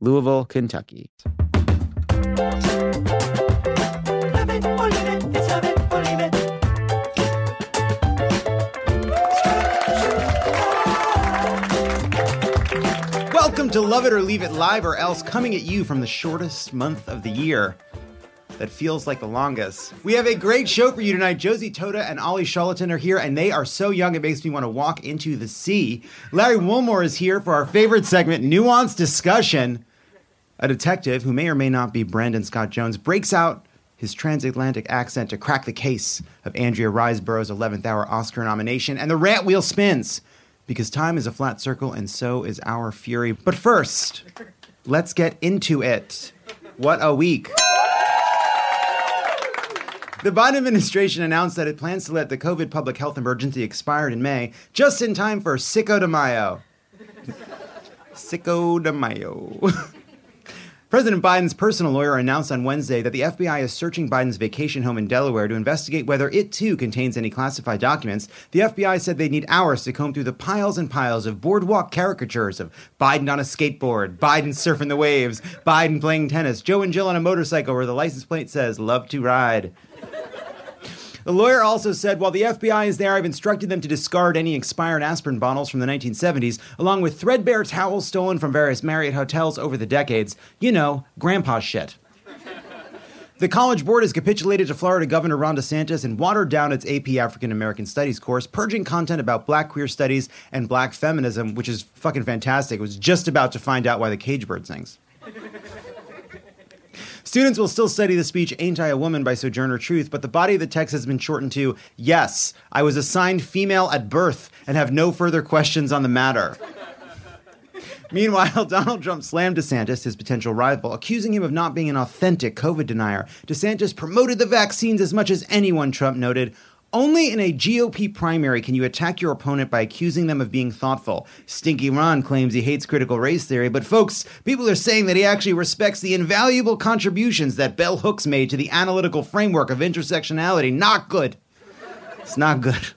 Louisville, Kentucky. Welcome to Love It or Leave It Live or Else, coming at you from the shortest month of the year that feels like the longest. We have a great show for you tonight. Josie Totah and Ollie Charlatan are here, and they are so young it makes me want to walk into the sea. Larry Wilmore is here for our favorite segment, Nuanced Discussion. A detective who may or may not be Brandon Scott Jones breaks out his transatlantic accent to crack the case of Andrea Riseborough's 11th hour Oscar nomination, and the rant wheel spins because time is a flat circle and so is our fury. But first, let's get into it. What a week! The Biden administration announced that it plans to let the COVID public health emergency expire in May, just in time for Cinco de Mayo. Cinco de Mayo. President Biden's personal lawyer announced on Wednesday that the FBI is searching Biden's vacation home in Delaware to investigate whether it too contains any classified documents. The FBI said they'd need hours to comb through the piles and piles of boardwalk caricatures of Biden on a skateboard, Biden surfing the waves, Biden playing tennis, Joe and Jill on a motorcycle where the license plate says, Love to ride. The lawyer also said while the FBI is there, I've instructed them to discard any expired aspirin bottles from the 1970s, along with threadbare towels stolen from various Marriott hotels over the decades. You know, grandpa shit. The College Board has capitulated to Florida Governor Ron DeSantis and watered down its AP African American Studies course, purging content about black queer studies and black feminism, which is fucking fantastic. It was just about to find out why the cage bird sings. Students will still study the speech Ain't I a Woman by Sojourner Truth, but the body of the text has been shortened to Yes, I was assigned female at birth and have no further questions on the matter. Meanwhile, Donald Trump slammed DeSantis, his potential rival, accusing him of not being an authentic COVID denier. DeSantis promoted the vaccines as much as anyone, Trump noted. Only in a GOP primary can you attack your opponent by accusing them of being thoughtful. Stinky Ron claims he hates critical race theory, but folks, people are saying that he actually respects the invaluable contributions that Bell Hooks made to the analytical framework of intersectionality. Not good. It's not good.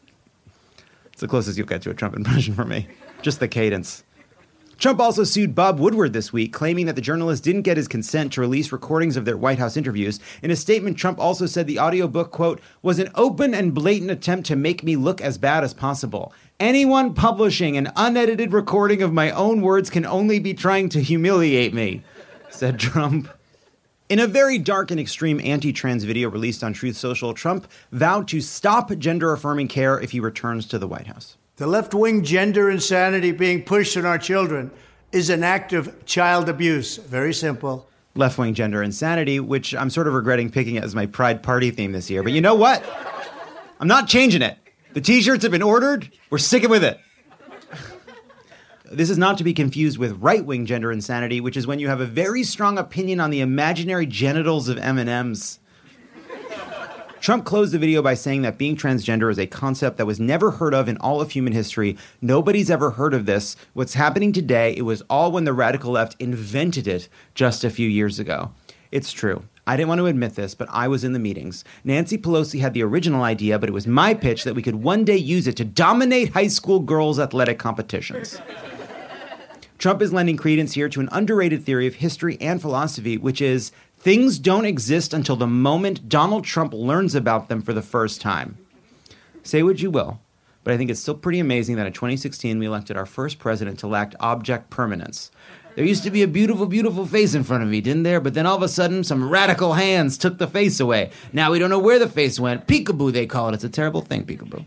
It's the closest you'll get to a Trump impression for me. Just the cadence. Trump also sued Bob Woodward this week, claiming that the journalist didn't get his consent to release recordings of their White House interviews. In a statement, Trump also said the audiobook, quote, was an open and blatant attempt to make me look as bad as possible. Anyone publishing an unedited recording of my own words can only be trying to humiliate me, said Trump. In a very dark and extreme anti trans video released on Truth Social, Trump vowed to stop gender affirming care if he returns to the White House. The left wing gender insanity being pushed on our children is an act of child abuse. Very simple. Left wing gender insanity, which I'm sort of regretting picking as my Pride Party theme this year. But you know what? I'm not changing it. The t shirts have been ordered. We're sticking with it. This is not to be confused with right wing gender insanity, which is when you have a very strong opinion on the imaginary genitals of M&Ms. Trump closed the video by saying that being transgender is a concept that was never heard of in all of human history. Nobody's ever heard of this. What's happening today, it was all when the radical left invented it just a few years ago. It's true. I didn't want to admit this, but I was in the meetings. Nancy Pelosi had the original idea, but it was my pitch that we could one day use it to dominate high school girls' athletic competitions. Trump is lending credence here to an underrated theory of history and philosophy, which is Things don't exist until the moment Donald Trump learns about them for the first time. Say what you will, but I think it's still pretty amazing that in 2016 we elected our first president to lack object permanence. There used to be a beautiful, beautiful face in front of me, didn't there? But then all of a sudden, some radical hands took the face away. Now we don't know where the face went. Peekaboo, they call it. It's a terrible thing, peekaboo.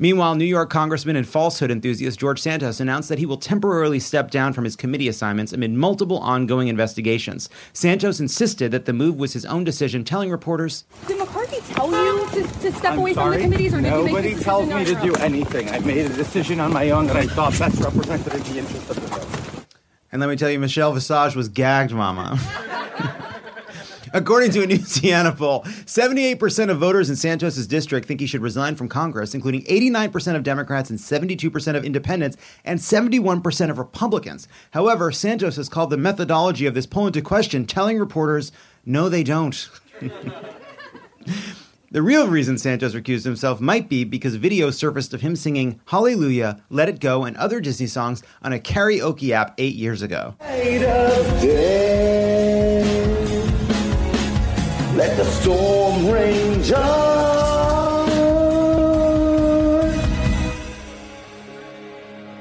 Meanwhile, New York Congressman and falsehood enthusiast George Santos announced that he will temporarily step down from his committee assignments amid multiple ongoing investigations. Santos insisted that the move was his own decision, telling reporters, Did McCarthy tell you to, to step I'm away sorry. from the committees, or did you make Nobody tells me to do anything. I made a decision on my own that I thought best represented the interests of the vote. And let me tell you, Michelle Visage was gagged, mama. According to a new Siena poll, 78% of voters in Santos' district think he should resign from Congress, including 89% of Democrats and 72% of independents and 71% of Republicans. However, Santos has called the methodology of this poll into question, telling reporters, no, they don't. The real reason Santos recused himself might be because video surfaced of him singing Hallelujah, Let It Go, and other Disney songs on a karaoke app eight years ago. Let the storm rage on.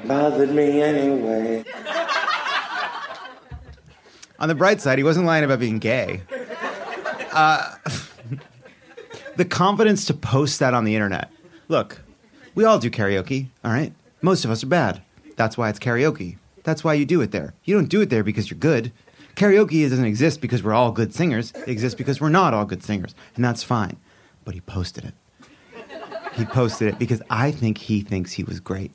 Bothered me anyway. On the bright side, he wasn't lying about being gay. Uh, the confidence to post that on the internet. Look, we all do karaoke, all right? Most of us are bad. That's why it's karaoke. That's why you do it there. You don't do it there because you're good. Karaoke doesn't exist because we're all good singers. It exists because we're not all good singers, and that's fine. But he posted it. He posted it because I think he thinks he was great.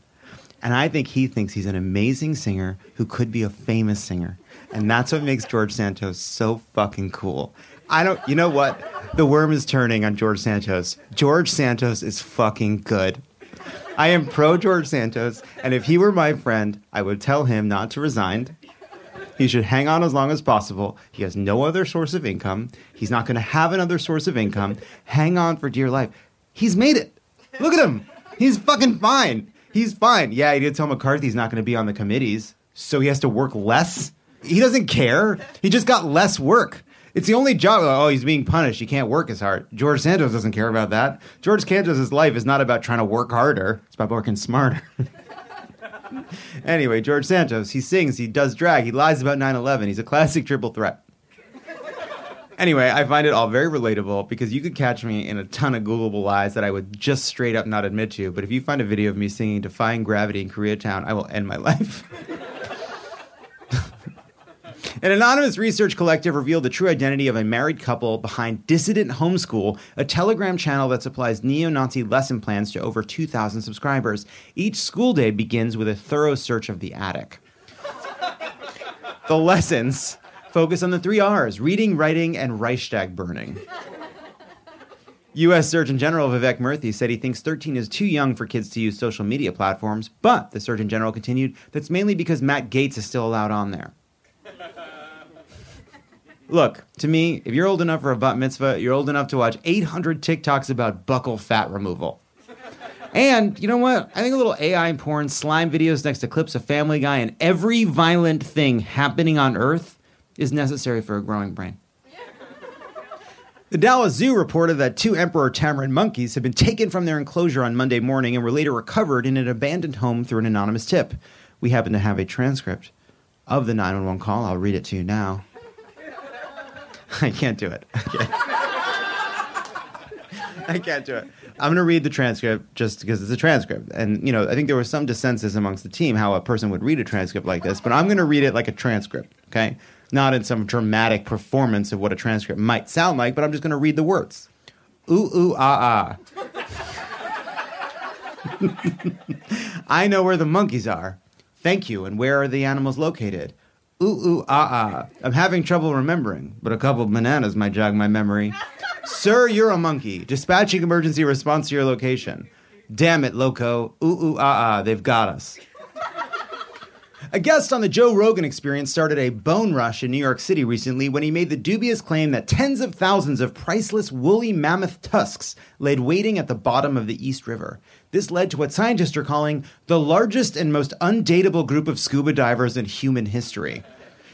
And I think he thinks he's an amazing singer who could be a famous singer. And that's what makes George Santos so fucking cool. I don't, you know what? The worm is turning on George Santos. George Santos is fucking good. I am pro George Santos, and if he were my friend, I would tell him not to resign. He should hang on as long as possible. He has no other source of income. He's not going to have another source of income. Hang on for dear life. He's made it. Look at him. He's fucking fine. He's fine. Yeah, he did tell McCarthy he's not going to be on the committees, so he has to work less. He doesn't care. He just got less work. It's the only job. Oh, he's being punished. He can't work as hard. George Santos doesn't care about that. George Santos' life is not about trying to work harder. It's about working smarter. anyway, George Santos, he sings, he does drag, he lies about 9 11. He's a classic triple threat. Anyway, I find it all very relatable because you could catch me in a ton of Googleable lies that I would just straight up not admit to. But if you find a video of me singing Defying Gravity in Koreatown, I will end my life. An anonymous research collective revealed the true identity of a married couple behind Dissident Homeschool, a Telegram channel that supplies neo Nazi lesson plans to over 2,000 subscribers. Each school day begins with a thorough search of the attic. the lessons focus on the three R's reading, writing, and Reichstag burning. U.S. Surgeon General Vivek Murthy said he thinks 13 is too young for kids to use social media platforms, but the Surgeon General continued that's mainly because Matt Gaetz is still allowed on there. Look, to me, if you're old enough for a bat mitzvah, you're old enough to watch 800 TikToks about buccal fat removal. And you know what? I think a little AI porn, slime videos next to clips of Family Guy, and every violent thing happening on Earth is necessary for a growing brain. The Dallas Zoo reported that two emperor tamarin monkeys had been taken from their enclosure on Monday morning and were later recovered in an abandoned home through an anonymous tip. We happen to have a transcript of the 911 call. I'll read it to you now. I can't do it. I can't, do it. I'm going to read the transcript just because it's a transcript. And, you know, I think there was some dissensus amongst the team how a person would read a transcript like this, but I'm going to read it like a transcript, okay? Not in some dramatic performance of what a transcript might sound like, but I'm just going to read the words. Ooh, ooh, ah, ah. I know where the monkeys are. Thank you. And where are the animals located? Ooh, ooh, ah, ah. I'm having trouble remembering, but a couple of bananas might jog my memory. Sir, you're a monkey. Dispatching emergency response to your location. Damn it, loco. Ooh, ooh, ah, ah. They've got us. A guest on the Joe Rogan experience started a bone rush in New York City recently when he made the dubious claim that tens of thousands of priceless woolly mammoth tusks laid waiting at the bottom of the East River. This led to what scientists are calling the largest and most undateable group of scuba divers in human history.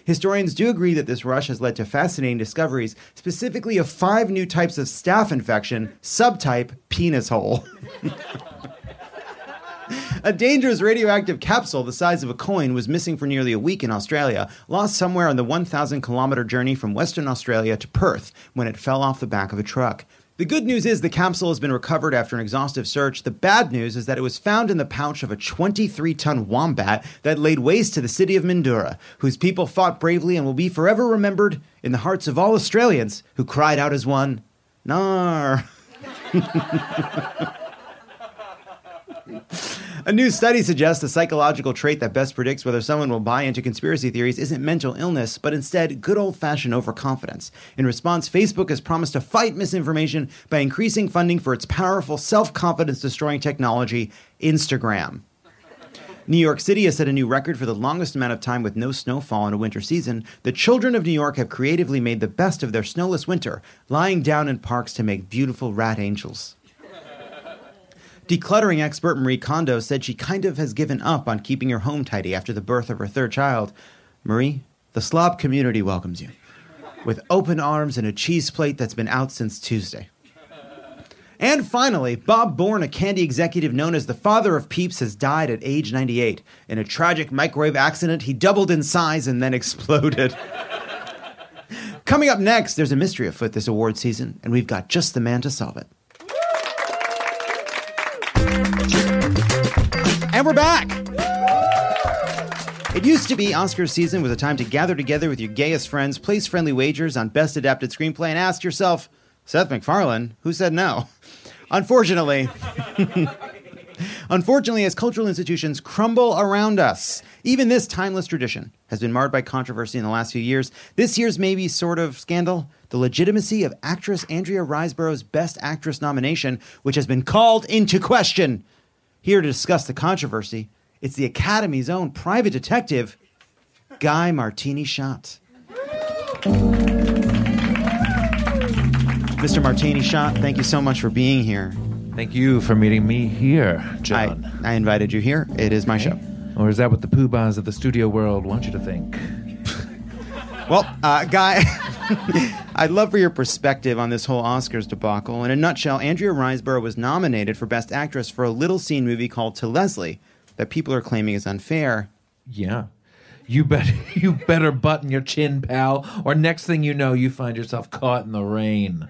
Historians do agree that this rush has led to fascinating discoveries, specifically of five new types of staph infection, subtype penis hole. A dangerous radioactive capsule the size of a coin was missing for nearly a week in Australia, lost somewhere on the 1,000 kilometer journey from Western Australia to Perth when it fell off the back of a truck. The good news is the capsule has been recovered after an exhaustive search. The bad news is that it was found in the pouch of a 23 ton wombat that laid waste to the city of Mindura, whose people fought bravely and will be forever remembered in the hearts of all Australians who cried out as one, Nar. A new study suggests the psychological trait that best predicts whether someone will buy into conspiracy theories isn't mental illness, but instead good old fashioned overconfidence. In response, Facebook has promised to fight misinformation by increasing funding for its powerful self confidence destroying technology, Instagram. New York City has set a new record for the longest amount of time with no snowfall in a winter season. The children of New York have creatively made the best of their snowless winter, lying down in parks to make beautiful rat angels. Decluttering expert Marie Kondo said she kind of has given up on keeping her home tidy after the birth of her third child. Marie, the slob community welcomes you with open arms and a cheese plate that's been out since Tuesday. And finally, Bob Born, a candy executive known as the father of Peeps, has died at age 98. In a tragic microwave accident, he doubled in size and then exploded. Coming up next, there's a mystery afoot this award season, and we've got just the man to solve it. And we're back. It used to be Oscar season was a time to gather together with your gayest friends, place friendly wagers on best adapted screenplay, and ask yourself, Seth MacFarlane, who said no? Unfortunately, unfortunately, as cultural institutions crumble around us, even this timeless tradition has been marred by controversy in the last few years. This year's maybe sort of scandal, the legitimacy of actress Andrea Riseborough's Best Actress nomination, which has been called into question. Here to discuss the controversy, it's the Academy's own private detective, Guy Martini Shot. Mr. Martini Shot, thank you so much for being here. Thank you for meeting me here, I, John. I invited you here. It is my show. Or is that what the poobahs of the studio world want you to think? Well, uh, Guy, I'd love for your perspective on this whole Oscars debacle. In a nutshell, Andrea Riseborough was nominated for Best Actress for a little seen movie called To Leslie that people are claiming is unfair. Yeah. You bet you better button your chin, pal, or next thing you know, you find yourself caught in the rain.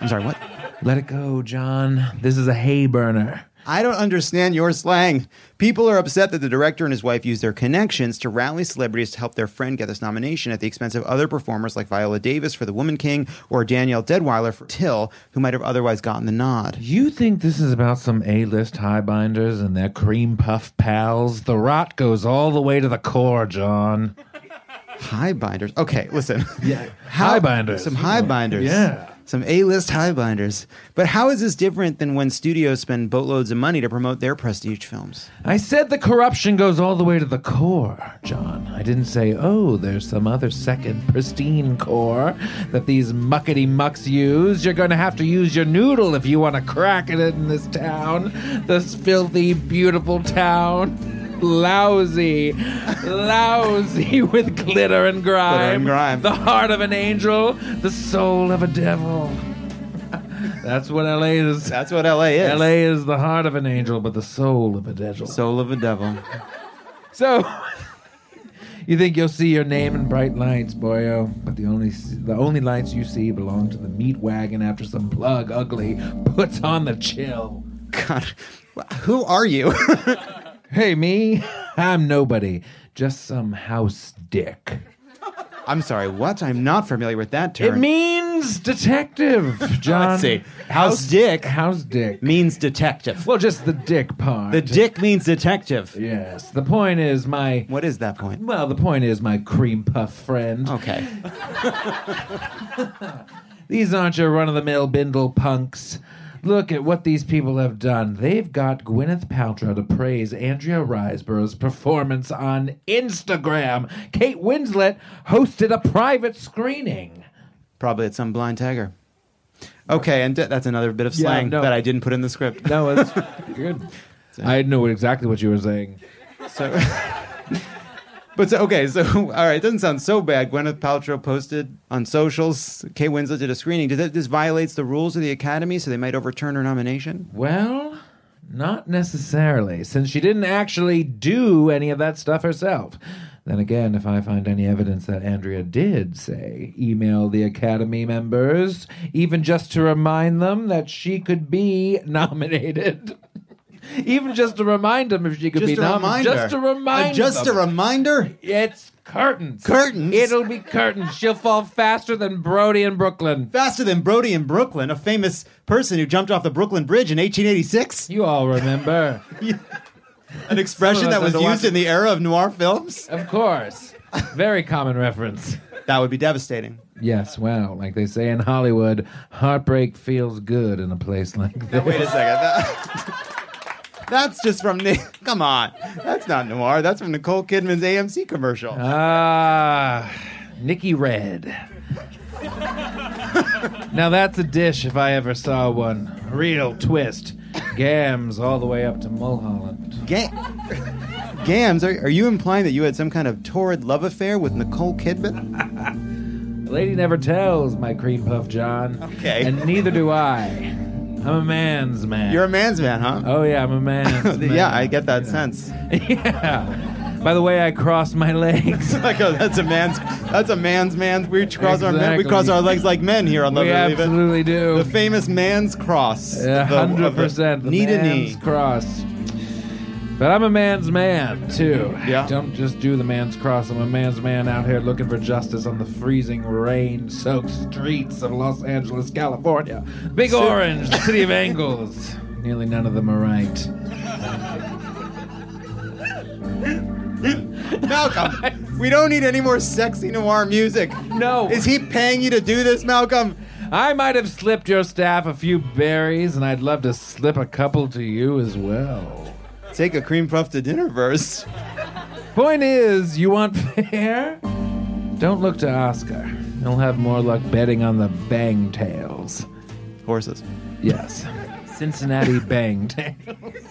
I'm sorry, what? Let it go, John. This is a hay burner. I don't understand your slang. People are upset that the director and his wife used their connections to rally celebrities to help their friend get this nomination at the expense of other performers like Viola Davis for The Woman King or Danielle Deadwyler for Till, who might have otherwise gotten the nod. You think this is about some A-list highbinders and their cream puff pals? The rot goes all the way to the core, John. High binders. Okay, listen. Yeah, How- highbinders. Some high binders. Yeah. Some A-list high binders. But how is this different than when studios spend boatloads of money to promote their prestige films? I said the corruption goes all the way to the core, John. I didn't say, oh, there's some other second pristine core that these muckety mucks use. You're going to have to use your noodle if you want to crack it in this town. This filthy, beautiful town. Lousy, lousy with glitter and grime. Glitter and grime. The heart of an angel, the soul of a devil. That's what LA is. That's what LA is. LA is the heart of an angel, but the soul of a devil. Soul of a devil. So, you think you'll see your name in bright lights, boyo? But the only the only lights you see belong to the meat wagon after some plug ugly puts on the chill. God, who are you? Hey, me? I'm nobody. Just some house dick. I'm sorry, what? I'm not familiar with that term. It means detective, John. Let's see. House dick House dick. means detective. Well, just the dick part. The dick means detective. Yes. The point is my. What is that point? Well, the point is my cream puff friend. Okay. These aren't your run of the mill bindle punks. Look at what these people have done. They've got Gwyneth Paltrow to praise Andrea Riseborough's performance on Instagram. Kate Winslet hosted a private screening. Probably at some blind tiger. Okay, and d- that's another bit of Yeah, slang no. that I didn't put in the script. No, it's good. I know exactly what you were saying. So, but so, okay, so all right, it doesn't sound so bad. Gwyneth Paltrow posted on socials. Kate Winslet did a screening. Does that this violates the rules of the Academy, so they might overturn her nomination? Well, not necessarily, since she didn't actually do any of that stuff herself. Then again, if I find any evidence that Andrea did say, email the Academy members, even just to remind them that she could be nominated. Even just to remind them if she could Just be a nominated. reminder. Just to remind Uh, just them. a reminder. It's curtains. Curtains? It'll be curtains. She'll fall faster than Brodie in Brooklyn. Faster than Brodie in Brooklyn, a famous person who jumped off the Brooklyn Bridge in 1886. You all remember. An expression Some of us that was used in the era of noir films. of course. Very common reference. That would be devastating. Yes, well, like they say in Hollywood, heartbreak feels good in a place like this. Wait a second. That- that's just from Nick. Come on. That's not noir. That's from Nicole Kidman's AMC commercial. Ah, Nikki Red. now that's a dish if I ever saw one. Real twist. Gams all the way up to Mulholland. Ga- Gams, are, are you implying that you had some kind of torrid love affair with Nicole Kidman? The lady never tells, my cream puff John. Okay. And neither do I. I'm a man's man. You're a man's man, huh? Oh yeah, I'm a man's man. yeah, I get that sense. yeah. By the way, I cross my legs. like, oh, that's a man's. That's a man's man. We cross our men. We cross our legs like men here on Love we absolutely do. The famous man's cross. A The- hundred percent. the Knee to man's knee. cross. But I'm a man's man too. Yeah. Don't just do the man's cross. I'm a man's man out here looking for justice on the freezing rain-soaked streets of Los Angeles, California. Big Orange, the city of angles. Nearly none of them are right. Malcolm, we don't need any more sexy noir music. No. Is he paying you to do this, Malcolm? I might have slipped your staff a few berries, and I'd love to slip a couple to you as well. Take a cream puff to dinner verse. Point is, you want fair? Don't look to Oscar. He'll have more luck betting on the bang tails. Horses. Yes. Cincinnati bang tails.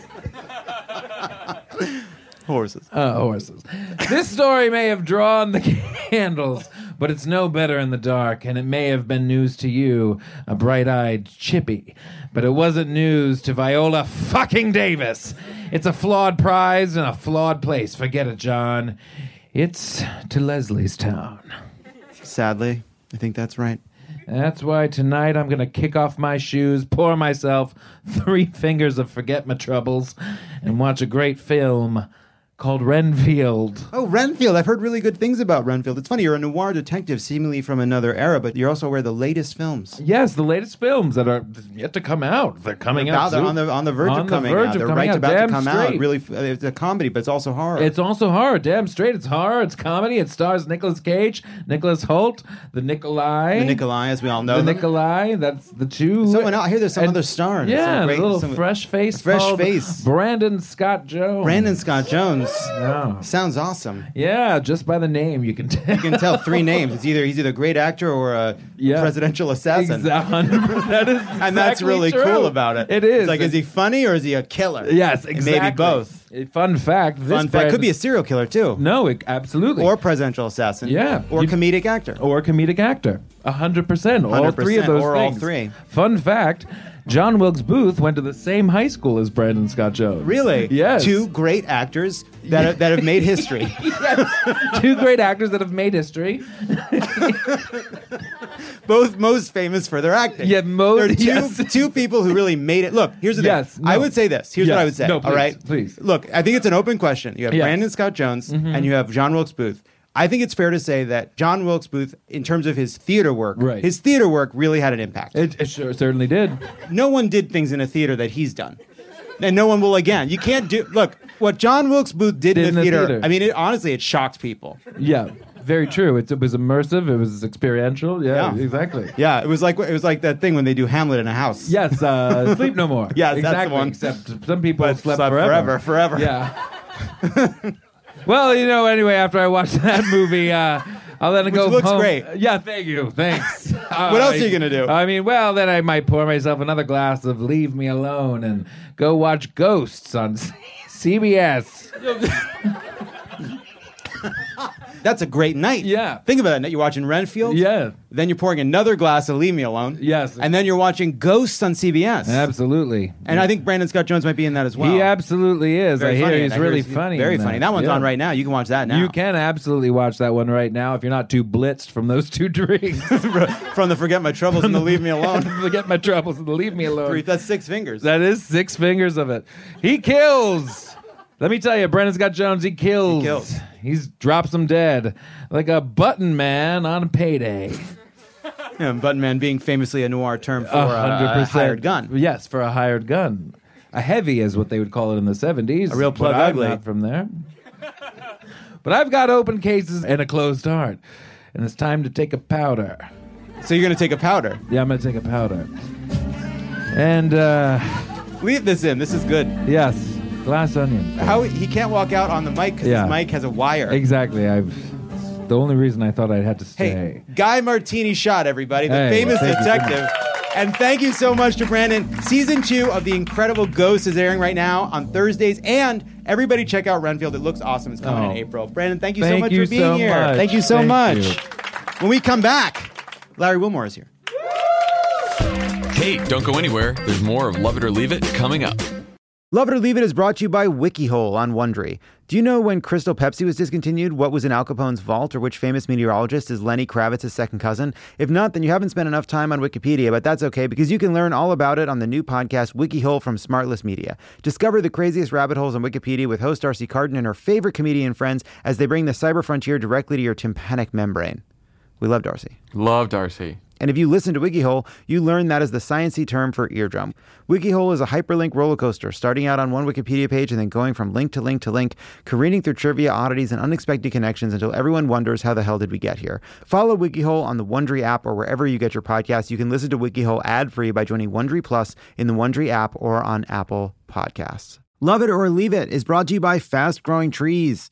Horses. Uh, horses. This story may have drawn the candles, but it's no better in the dark, and it may have been news to you, a bright eyed chippy. But it wasn't news to Viola fucking Davis. It's a flawed prize and a flawed place. Forget it, John. It's to Leslie's town. Sadly, I think that's right. That's why tonight I'm gonna kick off my shoes, pour myself three fingers of forget my troubles, and watch a great film called Renfield. Oh, Renfield. I've heard really good things about Renfield. It's funny, you're a noir detective, seemingly from another era, but you're also aware of the latest films. Yes, the latest films that are yet to come out. They're coming Now out they're on the on the verge On of the coming verge out. of They're coming right out. about Damn to come out. Really, uh, it's a comedy, but it's also horror. It's also horror. Damn straight. It's horror. It's comedy. It stars Nicolas Cage, Nicholas Hoult, the Nikolai. the Nikolai, as we all know. The them. Nikolai. That's the two. Someone else. I hear there's some And- other star. Yeah, great- a little some- fresh face. fresh face. Brandon Scott Jones. Brandon Scott Jones. Yeah. Sounds awesome. Yeah, just by the name you can tell. You can tell three names. It's either he's either a great actor or a Yeah. presidential assassin. Exactly. that is And that's really true. cool about it. It is. It's like, is he funny or is he a killer? Yes, exactly. Maybe both. Fun fact. This Fun fact. Brandon- Could be a serial killer too. no, it, absolutely. Or presidential assassin. Yeah. Or You- comedic actor. or comedic actor. A hundred percent. All three of 100%, those or all three. Fun fact: John Wilkes Booth went to the same high school as Brandon Scott Jones. Really? Yes. Two great actors that have, that have made history. Two great actors that have made history. Both most famous for their acting. Yeah, most- two, yes. two people who really made it. Look, here's the Yes, thing. I would say this. Here's what I would say. No, please, right? please. Look, I think it's an open question. You have Yes. Mm-hmm. Brandon Scott Jones and you have John Wilkes Booth. I think it's fair to say that John Wilkes Booth, in terms of his theater work, Right. his theater work really had an impact. It, it sure certainly did. no one did things in a theater that he's done. And no one will again. You can't do. Look, what John Wilkes Booth did, in, in the the theater, theater. I mean, it, honestly, it shocked people. Yeah, very true. It, it was immersive. It was experiential. Yeah, Yeah. exactly. Yeah, it was like it was like that thing when they do Hamlet in a house. Yes, uh, sleep no more. Yes, the exactly. one. Except some people But slept slept forever. forever, forever. Yeah. well, you know, anyway, after I watched that movie, uh, I'll let it go looks home. great. Yeah, thank you. Thanks. What else are you gonna do? I mean, well, then I might pour myself another glass of Leave Me Alone and go watch Ghosts on CBS. That's a great night. Yeah. Think about it. You're watching Renfield. Yeah. Then you're pouring another glass of Leave Me Alone. Yes. And then you're watching Ghosts on CBS. Absolutely. And I think Brandon Scott Jones might be in that as well. he absolutely is. Very I hear he's I hear really he's funny. Very funny. That, That one's Yeah. on right now. You can watch that now. You can absolutely watch that one right now if you're not too blitzed from those two drinks. From the Forget My Troubles and the Leave Me Alone. Forget my troubles and the leave me alone. Three, that's six fingers. That is six fingers of it. He kills. Let me tell you, Brandon Scott Jones, he kills. He kills. He's drops them dead like a button man on payday. Yeah, Button Man being famously a noir term for A a hired gun. Yes, for a hired gun. A heavy is what they would call it in the 70s. A real plug ugly. from there. but I've got open cases and a closed heart. And it's time to take a powder. So you're going to take a powder. Yeah, I'm going to take a powder. And, uh, Leave this in. This is good. yes, glass onion. How he can't walk out on the mic because Yeah. his mic has a wire. Exactly. I've. The only reason I thought I'd had to stay. Hey, Guy Martini shot everybody, the Hey, famous thank you so detective. And thank you so much to Brandon. Season two of The Incredible Ghost is airing right now on Thursdays. And everybody check out Renfield. It looks awesome. It's coming Oh. in April. Brandon, thank you so Thank much you for being so here. much. Thank you so Thank much. you. When we come back, Larry Wilmore is here. Hey, don't go anywhere. There's more of Love It or Leave It coming up. Love It or Leave It is brought to you by WikiHole on Wondery. Do you know when Crystal Pepsi was discontinued, what was in Al Capone's vault, or which famous meteorologist is Lenny Kravitz's second cousin? If not, then you haven't spent enough time on Wikipedia, but that's okay because you can learn all about it on the new podcast WikiHole from Smartless Media. Discover the craziest rabbit holes on Wikipedia with host Darcy Carden and her favorite comedian friends as they bring the cyber frontier directly to your tympanic membrane. We love Darcy. Love Darcy. And if you listen to WikiHole, you learn that is the sciency term for eardrum. WikiHole is a hyperlink roller coaster, starting out on one Wikipedia page and then going from link to link to link, careening through trivia, oddities, and unexpected connections until everyone wonders how the hell did we get here. Follow WikiHole on the Wondery app or wherever you get your podcasts. You can listen to WikiHole ad-free by joining Wondery Plus in the Wondery app or on Apple Podcasts. Love It or Leave It is brought to you by Fast Growing Trees.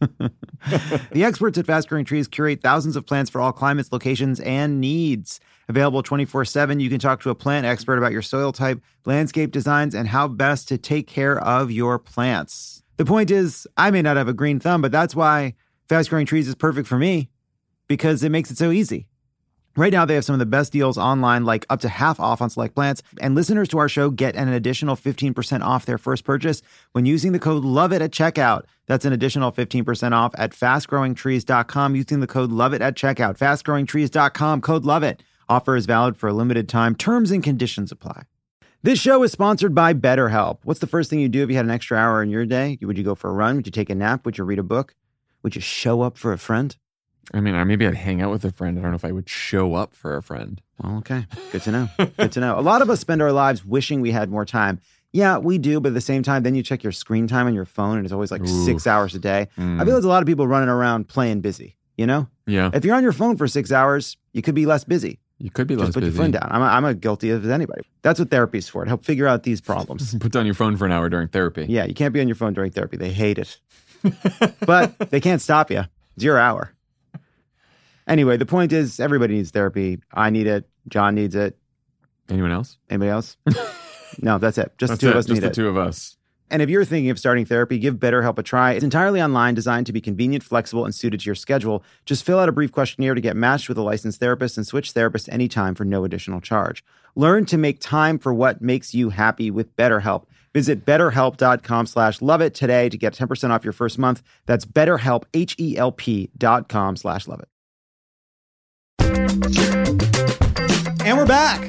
the experts at Fast Growing Trees curate thousands of plants for all climates, locations, and needs. Available 24 7, you can talk to a plant expert about your soil type, landscape designs, and how best to take care of your plants. The point is, I may not have a green thumb, but that's why Fast Growing Trees is perfect for me because it makes it so easy. Right now, they have some of the best deals online, like up to half off on select plants. And listeners to our show get an additional 15% off their first purchase when using the code LOVEIT at checkout. That's an additional 15% off at fastgrowingtrees.com using the code LOVEIT at checkout. Fastgrowingtrees.com, code LOVEIT. Offer is valid for a limited time. Terms and conditions apply. This show is sponsored by BetterHelp. What's the first thing you do if you had an extra hour in your day? Would you go for a run? Would you take a nap? Would you read a book? Would you show up for a friend? I mean, or maybe I'd hang out with a friend. I don't know if I would show up for a friend. Well, okay. Good to know. Good to know. A lot of us spend our lives wishing we had more time. Yeah, we do, but at the same time, then you check your screen time on your phone and it's always like Ooh. six hours a day. Mm. I feel there's a lot of people running around playing busy, you know? Yeah, If you're on your phone for six hours, you could be less busy. you could be less busy. Just put busy. your phone down. I'm, I'm a guilty as anybody. That's what therapy's for, to help figure out these problems. Put down your phone for an hour during therapy. yeah, you can't be on your phone during therapy. They hate it. but they can't stop you. It's your hour. Anyway, the point is everybody needs therapy. I need it. John needs it. Anyone else? Anybody else? no, that's it. Just That's the two it. of us Just need the it. two of us. And if you're thinking of starting therapy, give BetterHelp a try. It's entirely online, designed to be convenient, flexible, and suited to your schedule. Just fill out a brief questionnaire to get matched with a licensed therapist and switch therapists anytime for no additional charge. Learn to make time for what makes you happy with BetterHelp. Visit betterhelp.com slash love it today to get 10% off your first month. That's betterhelp, H-E-L-P dot com slash love it. And we're back.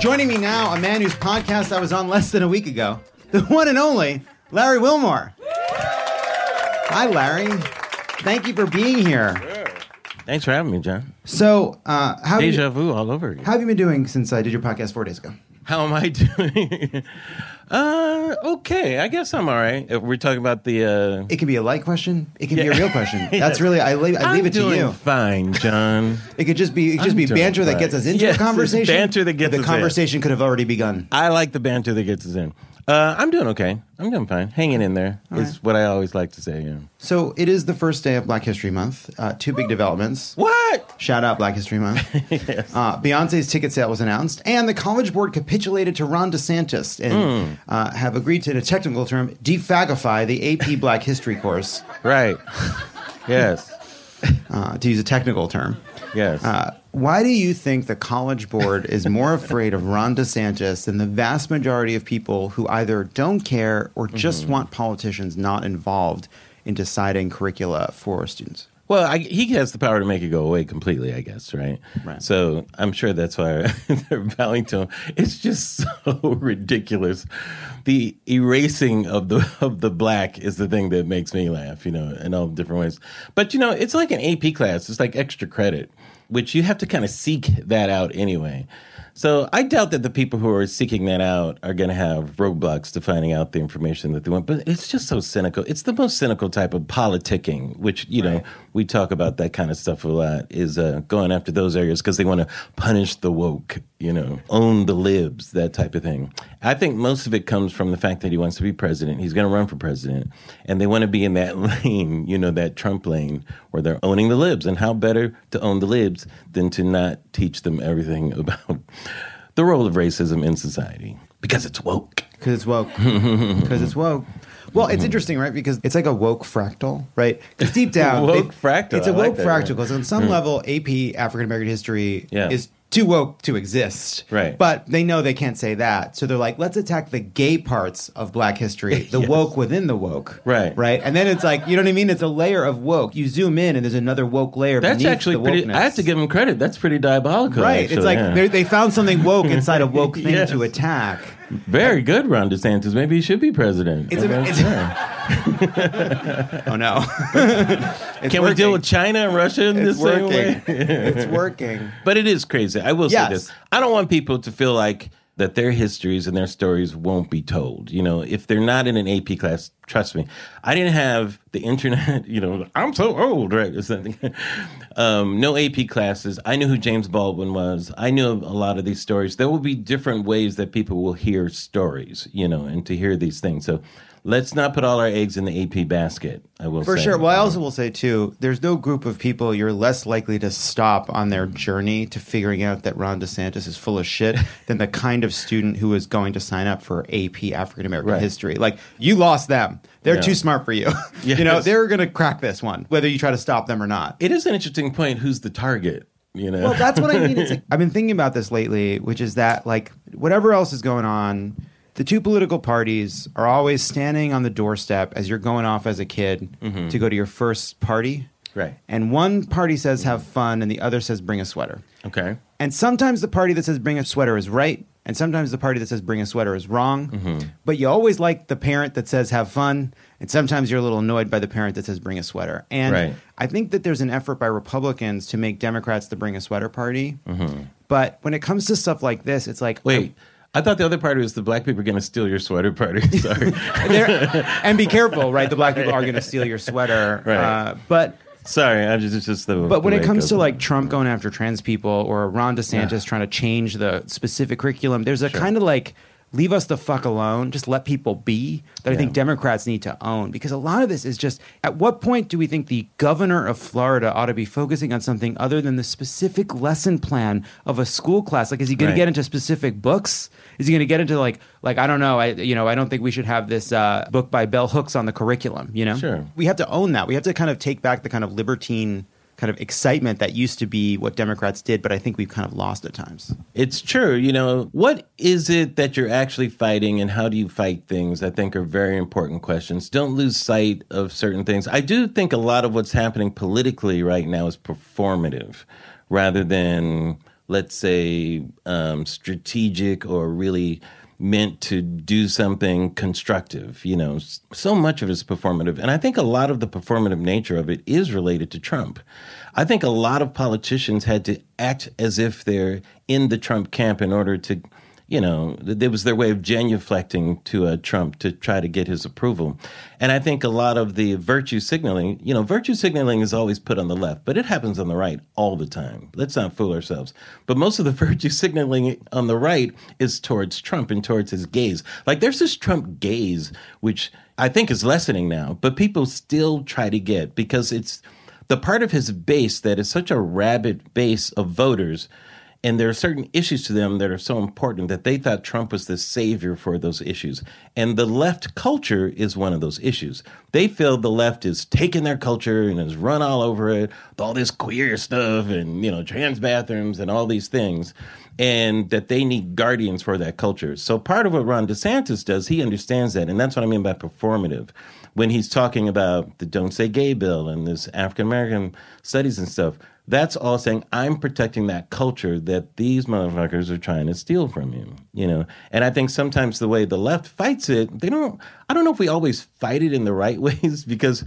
Joining me now, a man whose podcast I was on less than a week ago, the one and only Larry Wilmore. Hi, Larry. Thank you for being here. Thanks for having me, John. So, uh, how, have you, Deja vu all over again. how have you been doing since I did your podcast four days ago? How am I doing? Uh, okay. I guess I'm all right. If we're talking about the. Uh, It can be a light question. It can be a real question. That's really I leave, I leave I'm it to doing you. Fine, John. It could just be it could just I'm be doing banter that fine. gets us into Yes, a conversation. banter that gets the us in. conversation could have already begun. I like the banter that gets us in. Uh, I'm doing okay. I'm doing fine. Hanging in there is what I always like to say. Yeah. So it is the first day of Black History Month. Uh, two big developments. What? Shout out Black History Month. uh, Beyonce's ticket sale was announced, and the College Board capitulated to Ron DeSantis and uh, have agreed to, in a technical term, defagify the AP Black History course, Right. yes. uh, to use a technical term. Yes. Uh, why do you think the College Board is more afraid of Ron DeSantis than the vast majority of people who either don't care or just Mm-hmm. want politicians not involved in deciding curricula for students? Well, I, he has the power to make it go away completely, I guess, right? Right. So I'm sure that's why they're bowing to him. It's just so ridiculous. The erasing of the of the black is the thing that makes me laugh, you know, in all different ways. But you know, it's like an AP class. It's like extra credit, which you have to kind of seek that out anyway. So I doubt that the people who are seeking that out are going to have roadblocks to finding out the information that they want. But it's just so cynical. It's the most cynical type of politicking, which you know we talk about that kind of stuff a lot. Is uh, going after those areas because they want to punish the woke, you know, own the libs, that type of thing. I think most of it comes from the fact that he wants to be president. He's going to run for president, and they want to be in that lane, you know, that Trump lane where they're owning the libs. And how better to own the libs than to not teach them everything about the role of racism in society because it's woke. Because it's woke. Because it's woke. Well, it's interesting, right? Because it's like a woke fractal, right? Because deep down, Woke they- fractal, It's a I like woke that, fractal. Because on some hmm. level, AP African American history Yeah. is too woke to exist. Right. But they know they can't say that, so they're like, let's attack the gay parts of Black history, the Yes. woke within the woke. Right. Right. And then it's like, you know what I mean? It's a layer of woke. You zoom in, and there's another woke layer. That's beneath actually pretty. I have to give them credit. That's pretty diabolical. Right. actually, it's like yeah. they they found something woke inside a woke thing Yes. to attack. Very good, Ron DeSantis. Maybe he should be president. It's a- it's- Oh no! Can we deal with China and Russia in It's the same working. way? it's working. But it is crazy. I will Yes. say this. I don't want people to feel like that their histories and their stories won't be told. You know, if they're not in an AP class, trust me, I didn't have the internet, you know, I'm so old, right? Or something. um, no AP classes. I knew who James Baldwin was. I knew a lot of these stories. There will be different ways that people will hear stories, you know, and to hear these things. So let's not put all our eggs in the AP basket. I will For say. sure. Well, I also will say too, there's no group of people you're less likely to stop on their mm. journey to figuring out that Ron DeSantis is full of shit than the kind of student who is going to sign up for AP African American Right. history. Like you lost them. They're Yeah. too smart for you. You know, they're going to crack this one, whether you try to stop them or not. it is an interesting point. Who's the target? You know, Well, that's what I mean. It's like, I've been thinking about this lately, which is that like whatever else is going on, the two political parties are always standing on the doorstep as you're going off as a kid to go to your first party. Right. And one party says have fun and the other says bring a sweater. okay. And sometimes the party that says bring a sweater is right, and sometimes the party that says bring a sweater is wrong. Mm-hmm. But you always like the parent that says have fun, and sometimes you're a little annoyed by the parent that says bring a sweater. And Right. I think that there's an effort by Republicans to make Democrats the bring a sweater party. But when it comes to stuff like this, it's like Mm-hmm. Wait, I thought the other party was the black people are going to steal your sweater party. Sorry. And be careful, right? The black people are going to steal your sweater. Right. Uh, but Sorry, I just, it's just the. But when it comes goes. to like Trump going after trans people or Ron DeSantis Yeah. trying to change the specific curriculum, there's a kind of like leave us the fuck alone, just let people be that I think Democrats need to own because a lot of this is just at what point do we think the governor of Florida ought to be focusing on something other than the specific lesson plan of a school class? Like is he going Right. to get into specific books? Is he going to get into like like I don't know, I you know, I don't think we should have this uh, book by Bell Hooks on the curriculum, you know? Sure. we have to own that. We have to kind of take back the kind of libertine kind of excitement that used to be what Democrats did, but I think we've kind of lost at times. It's true. You know, what is it that you're actually fighting and how do you fight things? I think are very important questions. Don't lose sight of certain things. I do think a lot of what's happening politically right now is performative rather than, let's say, um, strategic or really meant to do something constructive. You know, so much of it is performative. And I think a lot of the performative nature of it is related to Trump. I think a lot of politicians had to act as if they're in the Trump camp in order to you know, it was their way of genuflecting to uh, Trump to try to get his approval. And I think a lot of the virtue signaling, you know, virtue signaling is always put on the left, but it happens on the right all the time. Let's not fool ourselves. But most of the virtue signaling on the right is towards Trump and towards his gaze. Like there's this Trump gaze, which I think is lessening now, but people still try to get because it's the part of his base that is such a rabid base of voters and there are certain issues to them that are so important that they thought Trump was the savior for those issues. And the left culture is one of those issues. They feel the left is taking their culture and has run all over it, with all this queer stuff and, you know, trans bathrooms and all these things, and that they need guardians for that culture. So part of what Ron DeSantis does, he understands that. And that's what I mean by performative. When he's talking about the Don't Say Gay bill and this African American studies and stuff, that's all saying I'm protecting that culture that these motherfuckers are trying to steal from you, you know. And I think sometimes the way the left fights it, they don't. I don't know if we always fight it in the right ways because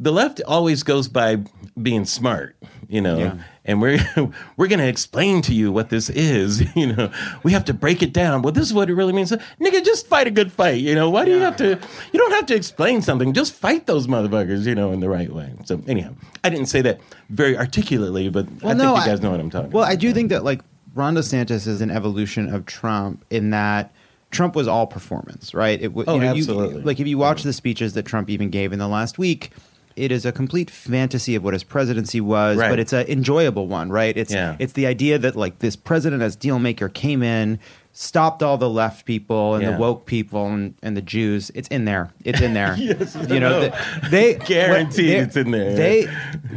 the left always goes by being smart, you know. Yeah. And we're we're going to explain to you what this is, you know. We have to break it down. Well, this is what it really means. Nigga, just fight a good fight, you know. Why do you have to you don't have to explain something. Just fight those motherfuckers, you know, in the right way. So, anyhow, I didn't say that very articulately, but I think you guys know what I'm talking about. Well, about. I do think that like Ron DeSantis is an evolution of Trump in that Trump was all performance, right? It, Oh, you know, you- absolutely. like if you watch the speeches that Trump even gave in the last week, it is a complete fantasy of what his presidency was, Right. but it's an enjoyable one, right? It's Yeah. it's the idea that like this president as deal maker came in, stopped all the left people and Yeah. the woke people and, and the Jews. It's in there. It's in there. Yes, you know, no. the- they Guaranteed they- it's in there. They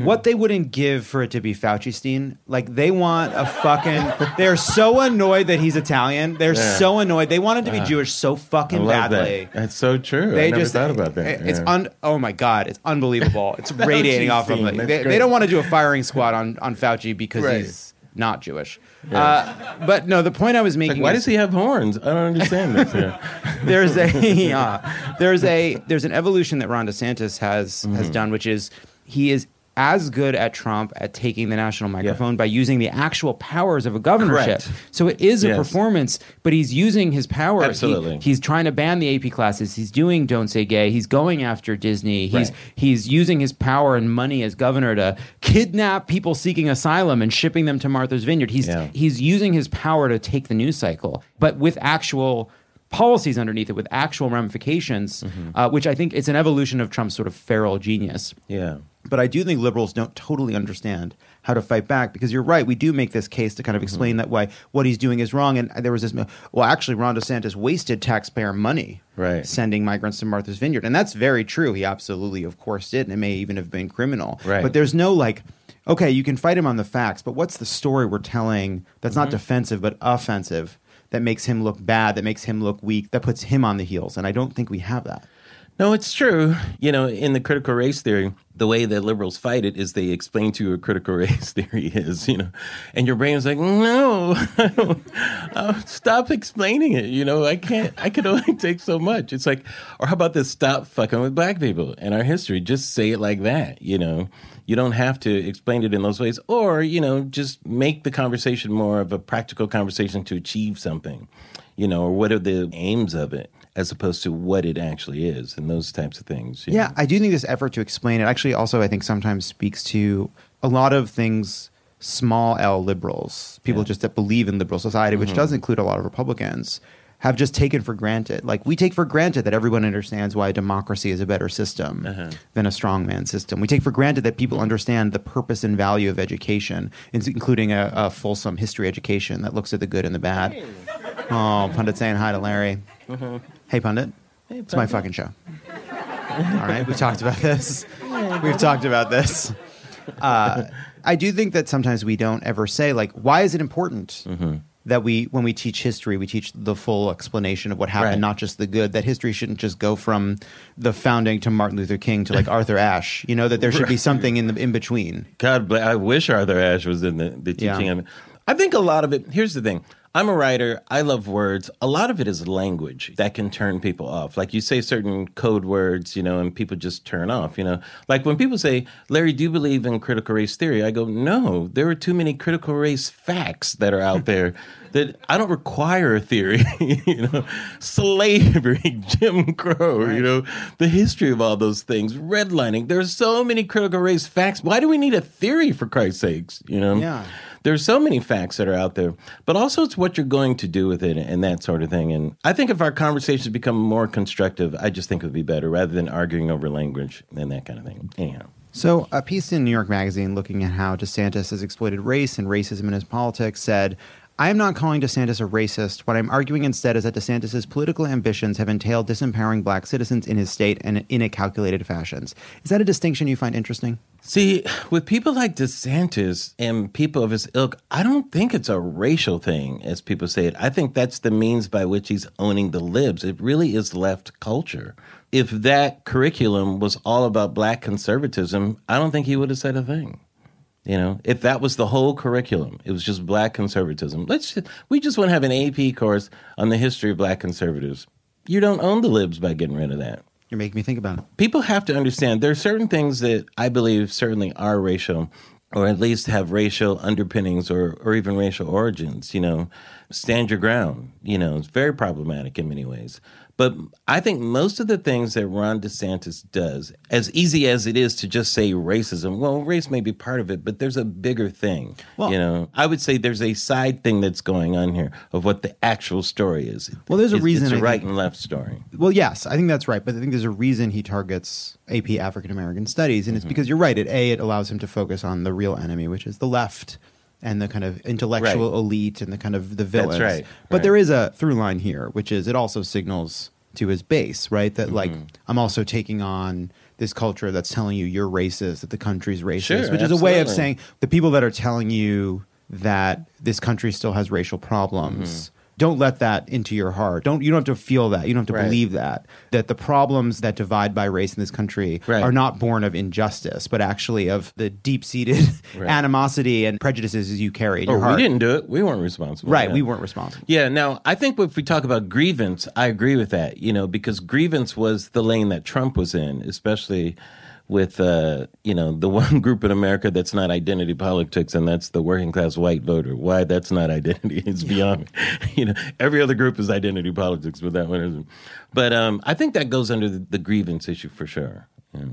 what they wouldn't give for it to be Fauci Steen. Like they want a fucking. They're so annoyed that he's Italian. They're Yeah. so annoyed. They want him to be Jewish so I fucking love badly. that. That's so true. They I never just thought about that. It's Yeah. un, oh my god, it's unbelievable. It's oh, radiating off of them. They, they don't want to do a firing squad on on Fauci because Right. he's not Jewish. Uh, but no, the point I was making. Like, why is- does he have horns? I don't understand this. Yeah. there's a yeah, there's a there's an evolution that Ron DeSantis has has Mm-hmm. done, which is he is as good at Trump at taking the national microphone by using the actual powers of a governorship. Correct. So it is a Yes. performance, but he's using his power. He- Absolutely. he's trying to ban the AP classes. He's doing Don't Say Gay. He's going after Disney. He's Right. he's using his power and money as governor to kidnap people seeking asylum and shipping them to Martha's Vineyard. He's Yeah. he's using his power to take the news cycle, but with actual policies underneath it, with actual ramifications, Mm-hmm. uh, which I think it's an evolution of Trump's sort of feral genius. yeah. But I do think liberals don't totally understand how to fight back because you're right. We do make this case to kind of Mm-hmm. explain that why what he's doing is wrong. And there was this, well, actually, Ron DeSantis wasted taxpayer money Right. sending migrants to Martha's Vineyard. And that's very true. He absolutely, of course, did. And it may even have been criminal. Right. But there's no like, okay, you can fight him on the facts, but what's the story we're telling that's Mm-hmm. not defensive but offensive? That makes him look bad, that makes him look weak, that puts him on the heels. And I don't think we have that. No, it's true. You know, in the critical race theory, the way that liberals fight it is they explain to you what critical race theory is, you know, and your brain is like, no, stop explaining it. You know, I can't, I can only take so much. It's like, or how about this? Stop fucking with black people and our history. Just say it like that, you know. You don't have to explain it in those ways, or you know, just make the conversation more of a practical conversation to achieve something, you know, or what are the aims of it, as opposed to what it actually is, and those types of things. Yeah, know. I do think this effort to explain it actually also I think sometimes speaks to a lot of things small L liberals, people just that believe in liberal society, which mm-hmm. does include a lot of Republicans, have just taken for granted. Like we take for granted that everyone understands why democracy is a better system uh-huh. than a strongman system. We take for granted that people understand the purpose and value of education, including a, a fulsome history education that looks at the good and the bad. Oh, pundit saying hi to Larry. Mm-hmm. Hey, pundit. It's my fucking show. All right, we've talked about this. We've talked about this. Uh, I do think that sometimes we don't ever say like, why is it important that we, when we teach history, we teach the full explanation of what happened, Right. not just the good. That history shouldn't just go from the founding to Martin Luther King to like Arthur Ashe. You know that there should be something in the in between. God, I wish Arthur Ashe was in the, the Yeah. teaching of it. I think a lot of it. Here's the thing. I'm a writer. I love words. A lot of it is language that can turn people off. Like you say certain code words, you know, and people just turn off, you know. Like when people say, Larry, do you believe in critical race theory? I go, no, there are too many critical race facts that are out there that I don't require a theory, you know. Slavery, Jim Crow, you know, the history of all those things, redlining. There's so many critical race facts. Why do we need a theory for Christ's sakes, you know? Yeah. There's so many facts that are out there, but also it's what you're going to do with it and that sort of thing. And I think if our conversations become more constructive, I just think it would be better rather than arguing over language and that kind of thing. Anyhow. So, a piece in New York Magazine looking at how DeSantis has exploited race and racism in his politics said, I am not calling DeSantis a racist. What I'm arguing instead is that DeSantis' political ambitions have entailed disempowering black citizens in his state and in a calculated fashions. Is that a distinction you find interesting? See, with people like DeSantis and people of his ilk, I don't think it's a racial thing, as people say it. I think that's the means by which he's owning the libs. It really is left culture. If that curriculum was all about black conservatism, I don't think he would have said a thing. You know, if that was the whole curriculum, it was just black conservatism. Let's just, we just want to have an AP course on the history of black conservatives. You don't own the libs by getting rid of that. You're making me think about it. People have to understand there are certain things that I believe certainly are racial or at least have racial underpinnings or, or even racial origins, you know. Stand your ground, you know, it's very problematic in many ways. But I think most of the things that Ron DeSantis does, as easy as it is to just say racism, well, race may be part of it, but there's a bigger thing. Well- you know, I would say there's a side thing that's going on here of what the actual story is. Well, there's a It's- reason It's a I right think- and left story. Well, yes, I think that's right, but I think there's a reason he targets AP African American Studies, and it's Mm-hmm. because you're right. It a it allows him to focus on the real enemy, which is the left and the kind of intellectual Right. elite and the kind of the villains. right, But right. there is a through line here, which is it also signals to his base, right? That like Mm-hmm. I'm also taking on this culture that's telling you you're racist, that the country's racist, Sure, which is a way of saying the people that are telling you that this country still has racial problems. Don't let that into your heart. Don't you don't have to feel that. You don't have to. Right. believe that. That the problems that divide by race in this country Right. are not born of injustice, but actually of the deep-seated Right. animosity and prejudices you carry in Oh, your heart. we didn't do it. We weren't responsible. Right, Yeah. we weren't responsible. Yeah, now I think if we talk about grievance, I agree with that, you know, because grievance was the lane that Trump was in, especially with uh, you know, the one group in America that's not identity politics and that's the working class white voter. Why that's not identity is beyond you know, every other group is identity politics, but that one isn't. But um, I think that goes under the, the grievance issue for sure. Yeah.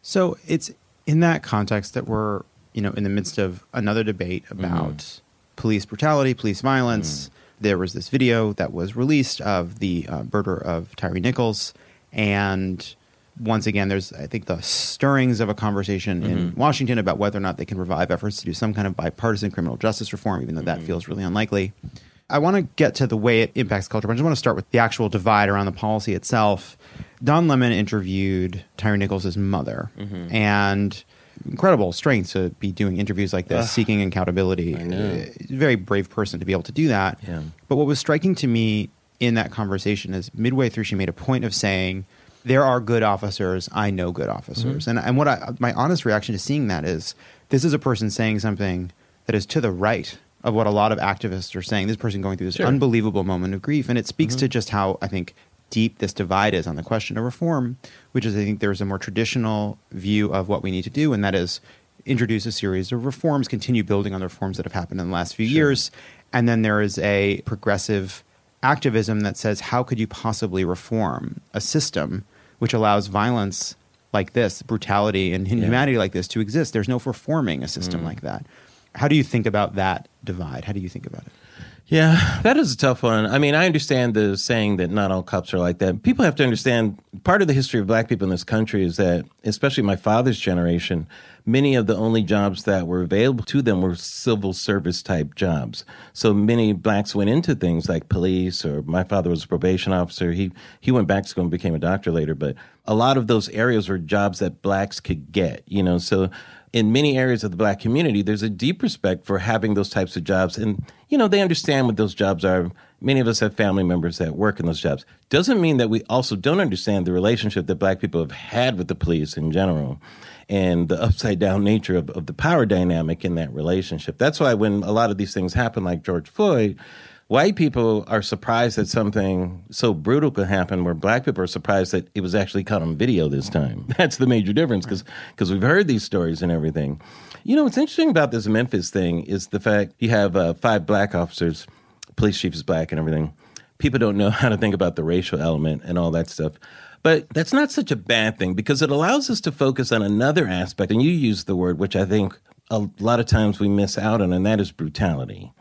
So it's in that context that we're, you know, in the midst of another debate about police brutality, police violence. There was this video that was released of the uh, murder of Tyre Nichols, and once again, there's I think the stirrings of a conversation in Washington about whether or not they can revive efforts to do some kind of bipartisan criminal justice reform, even though that feels really unlikely. I want to get to the way it impacts culture, but I just want to start with the actual divide around the policy itself. Don Lemon interviewed Tyre Nichols' mother, and incredible strength to be doing interviews like this, seeking accountability. Uh, Very brave person to be able to do that. Yeah. But what was striking to me in that conversation is midway through, she made a point of saying, "There are good officers. I know good officers." Mm-hmm. And and what I, my honest reaction to seeing that is, this is a person saying something that is to the right of what a lot of activists are saying. This person going through this Sure. unbelievable moment of grief, and it speaks to mm-hmm. just how I think deep this divide is on the question of reform, which is I think there's a more traditional view of what we need to do, and that is introduce a series of reforms, continue building on the reforms that have happened in the last few years, and then there is a progressive activism that says how could you possibly reform a system which allows violence like this, brutality and inhumanity like this to exist? There's no reforming a system mm. like that. How do you think about that divide? How do you think about it? Yeah, that is a tough one. I mean, I understand the saying that not all cops are like that. People have to understand part of the history of black people in this country is that, especially my father's generation, many of the only jobs that were available to them were civil service type jobs. So many blacks went into things like police or my father was a probation officer. He he went back to school and became a doctor later, but a lot of those areas were jobs that blacks could get, you know. So in many areas of the black community, there's a deep respect for having those types of jobs. And, you know, they understand what those jobs are. Many of us have family members that work in those jobs. Doesn't mean that we also don't understand the relationship that black people have had with the police in general and the upside down nature of, of the power dynamic in that relationship. That's why when a lot of these things happen, like George Floyd, white people are surprised that something so brutal could happen, where black people are surprised that it was actually caught on video this time. That's the major difference because because we've heard these stories and everything. You know, what's interesting about this Memphis thing is the fact you have uh, five black officers, police chief is black and everything. People don't know how to think about the racial element and all that stuff. But that's not such a bad thing because it allows us to focus on another aspect. And you use the word, which I think a lot of times we miss out on, and that is brutality.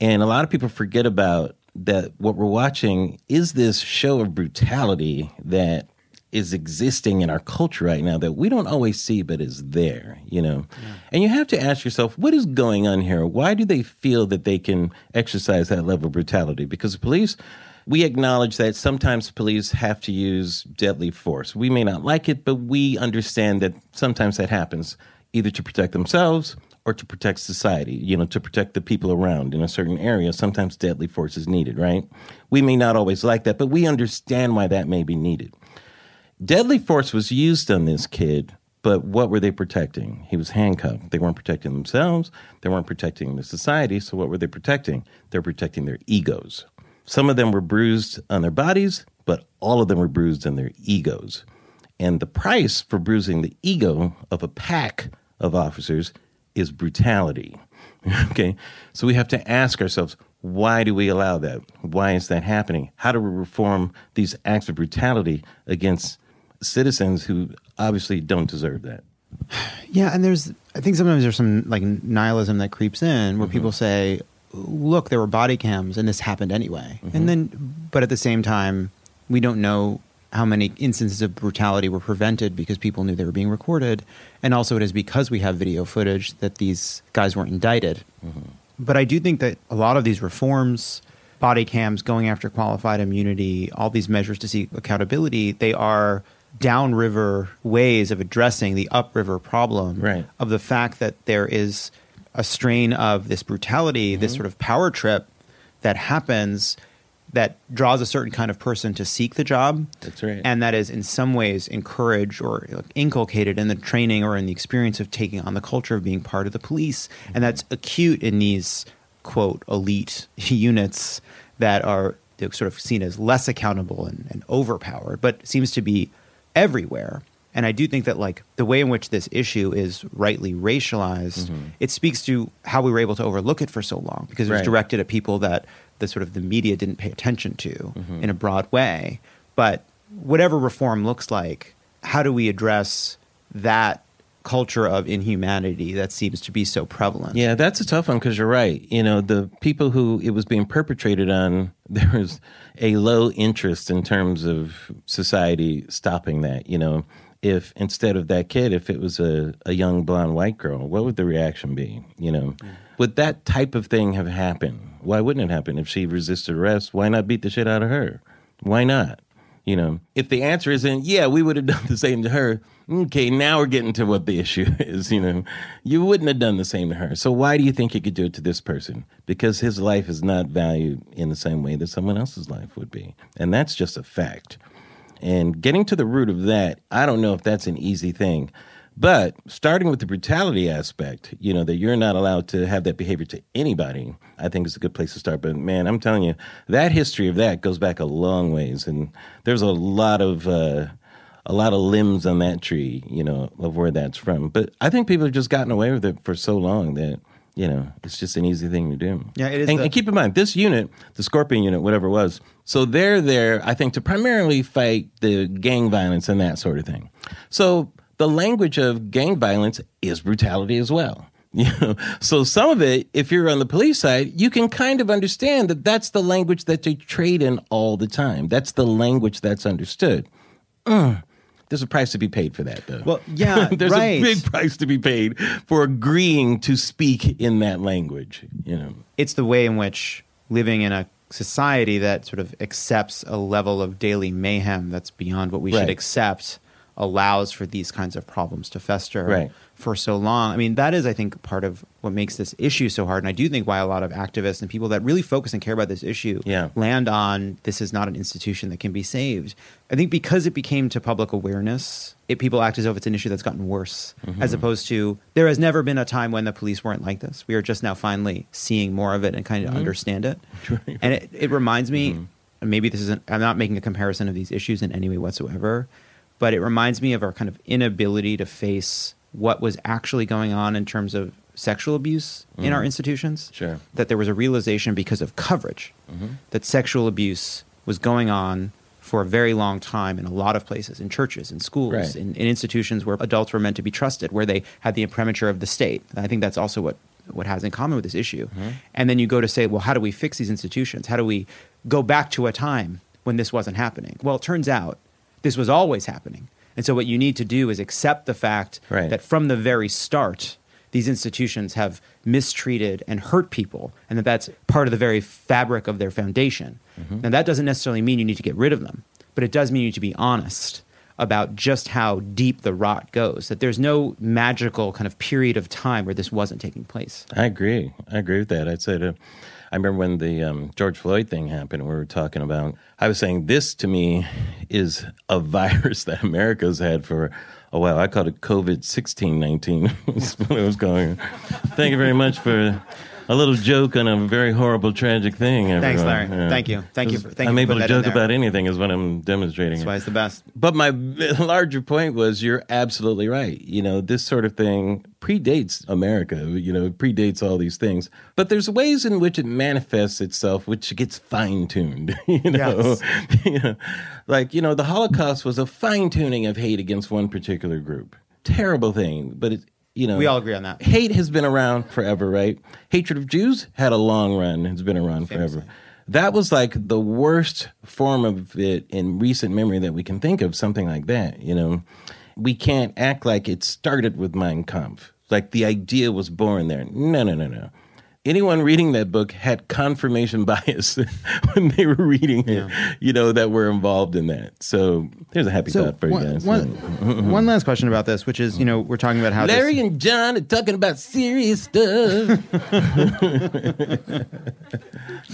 And a lot of people forget about that what we're watching is this show of brutality that is existing in our culture right now that we don't always see but is there you know and you have to ask yourself what is going on here why do they feel that they can exercise that level of brutality because the police we acknowledge that sometimes police have to use deadly force we may not like it but we understand that sometimes that happens either to protect themselves or to protect society, you know, to protect the people around in a certain area. Sometimes deadly force is needed, right? We may not always like that, but we understand why that may be needed. Deadly force was used on this kid, but what were they protecting? He was handcuffed. They weren't protecting themselves, they weren't protecting the society. So, what were they protecting? They're protecting their egos. Some of them were bruised on their bodies, but all of them were bruised on their egos. And the price for bruising the ego of a pack of officers is brutality. okay? So we have to ask ourselves why do we allow that? Why is that happening? How do we reform these acts of brutality against citizens who obviously don't deserve that? Yeah, and there's I think sometimes there's some like nihilism that creeps in where mm-hmm. people say, "Look, there were body cams, and this happened anyway." And mm-hmm. then, but at the same time, we don't know how many instances of brutality were prevented because people knew they were being recorded, and also it is because we have video footage that these guys weren't indicted. Mm-hmm. But I do think that a lot of these reforms, body cams, going after qualified immunity, all these measures to seek accountability, they are downriver ways of addressing the upriver problem Right. of the fact that there is a strain of this brutality, this mm-hmm. sort of power trip that happens that draws a certain kind of person to seek the job. That's right. And that is in some ways encouraged or inculcated in the training or in the experience of taking on the culture of being part of the police. And mm-hmm. that's acute in these, quote, elite units that are sort of seen as less accountable and, and overpowered, but seems to be everywhere. And I do think that like the way in which this issue is rightly racialized, it speaks to how we were able to overlook it for so long because it was Right. directed at people that the sort of the media didn't pay attention to Mm-hmm. in a broad way. But whatever reform looks like, how do we address that culture of inhumanity that seems to be so prevalent? Yeah, that's a tough one because you're right. You know, the people who it was being perpetrated on, there was a low interest in terms of society stopping that. You know, if instead of that kid, if it was a, a young blonde white girl, what would the reaction be? You know, mm. would that type of thing have happened? Why wouldn't it happen? If she resisted arrest, why not beat the shit out of her? Why not? You know, if the answer isn't, yeah, we would have done the same to her. Okay, now we're getting to what the issue is. You know, you wouldn't have done the same to her. So why do you think you could do it to this person? Because his life is not valued in the same way that someone else's life would be. And that's just a fact. And getting to the root of that, I don't know if that's an easy thing. But starting with the brutality aspect, you know, that you're not allowed to have that behavior to anybody, I think is a good place to start. But man, I'm telling you, that history of that goes back a long ways. And there's a lot of, uh, a lot of limbs on that tree, you know, of where that's from. But I think people have just gotten away with it for so long that, you know, it's just an easy thing to do. Yeah, it is And, the- and keep in mind, this unit, the Scorpion unit, whatever it was, so they're there, I think, to primarily fight the gang violence and that sort of thing. So the language of gang violence is brutality as well. You know, so some of it, if you're on the police side, you can kind of understand that that's the language that they trade in all the time. That's the language that's understood. Mm. There's a price to be paid for that, though. Well, yeah, there's right. a big price to be paid for agreeing to speak in that language. You know, it's the way in which living in a society that sort of accepts a level of daily mayhem that's beyond what we Right. should accept allows for these kinds of problems to fester Right. For so long. I mean, that is, I think, part of what makes this issue so hard. And I do think why a lot of activists and people that really focus and care about this issue Yeah. land on this is not an institution that can be saved. I think because it became to public awareness, it, people act as though it's an issue that's gotten worse, Mm-hmm. as opposed to there has never been a time when the police weren't like this. We are just now finally seeing more of it and kind of understand it. And it, it reminds me, and maybe this isn't, I'm not making a comparison of these issues in any way whatsoever, but it reminds me of our kind of inability to face what was actually going on in terms of sexual abuse in mm-hmm. our institutions Sure. that there was a realization because of coverage mm-hmm. that sexual abuse was going on for a very long time in a lot of places, in churches, in schools, Right. in, in institutions where adults were meant to be trusted, where they had the imprimatur of the state. And I think that's also what what has in common with this issue. Mm-hmm. And then you go to say, well, how do we fix these institutions? How do we go back to a time when this wasn't happening? Well, it turns out this was always happening. And so what you need to do is accept the fact Right. that from the very start, these institutions have mistreated and hurt people, and that that's part of the very fabric of their foundation. Mm-hmm. Now, that doesn't necessarily mean you need to get rid of them, but it does mean you need to be honest about just how deep the rot goes, that there's no magical kind of period of time where this wasn't taking place. I agree. I agree with that. I'd say to, I remember when the um, George Floyd thing happened, we were talking about, I was saying this to me is a virus that America's had for a while. I called it COVID 1619. That's what it was going. Thank you very much for a little joke on a very horrible, tragic thing. Thanks, everyone. Larry. Thank you. Thank you for- thank I'm you able to putting that in joke about anything, is what I'm demonstrating. That's why it's the best. But my larger point was you're absolutely right. You know, this sort of thing predates America, you know, predates all these things. But there's ways in which it manifests itself which gets fine tuned, you know. you know. Like, you know, the Holocaust was a fine tuning of hate against one particular group. Terrible thing, but it you know, We all agree on that. Hate has been around forever, right? Hatred of Jews had a long run, it's been around forever. That was like the worst form of it in recent memory that we can think of, something like that, you know. We can't act like it started with Mein Kampf, like the idea was born there. No, no, no, no. Anyone reading that book had confirmation bias when they were reading it, you know, that were involved in that. So there's a happy thought for you one, guys. one- one last question about this, which is, you know, we're talking about how this- Larry and John are talking about serious stuff.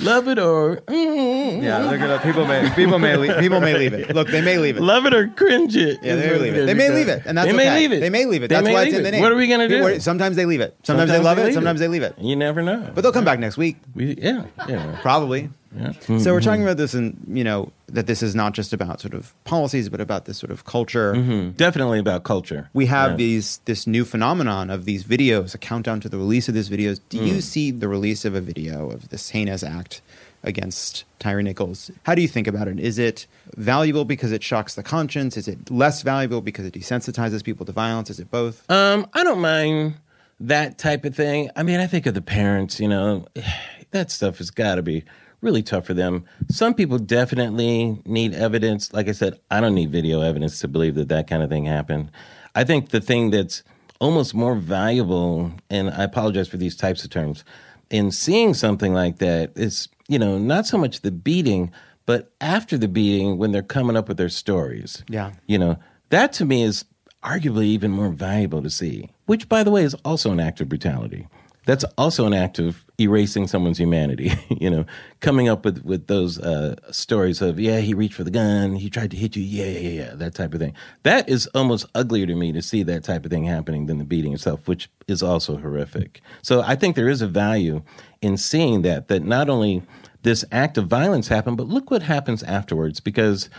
Love it or mm, Yeah, they're gonna. People may people may leave, people may leave it. Look, they may leave it. love it or cringe it. Yeah, they may leave it. They may leave it, and that's they okay. may leave it. They may leave it. That's why it's in the name. What are we gonna do? Sometimes they leave it. Sometimes, they love it. leave Sometimes they leave it. You never know. But they'll come back next week, we, yeah, yeah. probably. yeah. So we're talking about this, and you know that this is not just about sort of policies, but about this sort of culture. Mhm. Definitely about culture. We have Yeah. these this new phenomenon of these videos, a countdown to the release of these videos. Do Mm. you see the release of a video of this heinous act against Tyre Nichols? How do you think about it? Is it valuable because it shocks the conscience? Is it less valuable because it desensitizes people to violence? Is it both? Um, I don't mind that type of thing. I mean, I think of the parents, you know, that stuff has got to be really tough for them. Some people definitely need evidence. Like I said, I don't need video evidence to believe that that kind of thing happened. I think the thing that's almost more valuable, and I apologize for these types of terms, in seeing something like that is, you know, not so much the beating, but after the beating when they're coming up with their stories. Yeah. You know, that to me is arguably even more valuable to see, which, by the way, is also an act of brutality. That's also an act of erasing someone's humanity, you know, coming up with, with those uh, stories of, yeah, he reached for the gun, he tried to hit you, yeah, yeah, yeah, that type of thing. That is almost uglier to me to see that type of thing happening than the beating itself, which is also horrific. So I think there is a value in seeing that, that not only this act of violence happened, but look what happens afterwards, because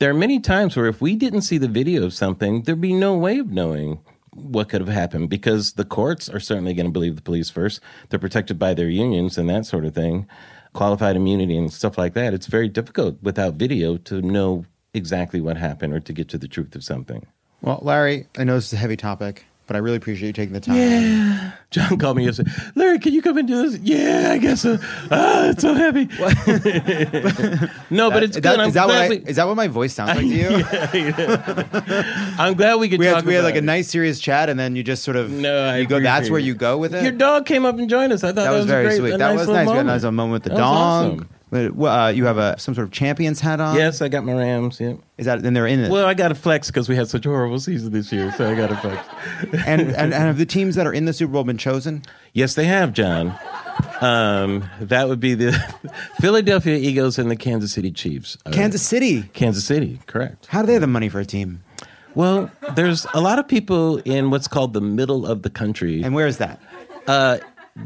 there are many times where if we didn't see the video of something, there'd be no way of knowing what could have happened because the courts are certainly going to believe the police first. They're protected by their unions and that sort of thing, qualified immunity and stuff like that. It's very difficult without video to know exactly what happened or to get to the truth of something. Well, Larry, I know this is a heavy topic, but I really appreciate you taking the time. Yeah. John called me yesterday. Larry, can you come and do this? Yeah, I guess so. Ah, it's so heavy. no, but it's Is good. that, is, that what I, we- is that what my voice sounds like to you? I'm glad we could we talk had, we had like a nice serious chat, and then you just sort of No, I you go. That's where you go with it. Your dog came up and joined us. I thought that, that was a very great, sweet. That nice was nice. We had a moment. nice little moment with the That was dog. awesome. But well, uh, you have a some sort of champions hat on. Yes, I got my Rams. Yeah. Is that? Then they're in it. Well, I got to flex because we had such a horrible season this year, so I got to flex. and, and and have the teams that are in the Super Bowl been chosen? Yes, they have, John. Um, that would be the Philadelphia Eagles and the Kansas City Chiefs. Uh, Kansas City. Kansas City, correct. How do they have the money for a team? Well, there's a lot of people in what's called the middle of the country. And where is that? Uh,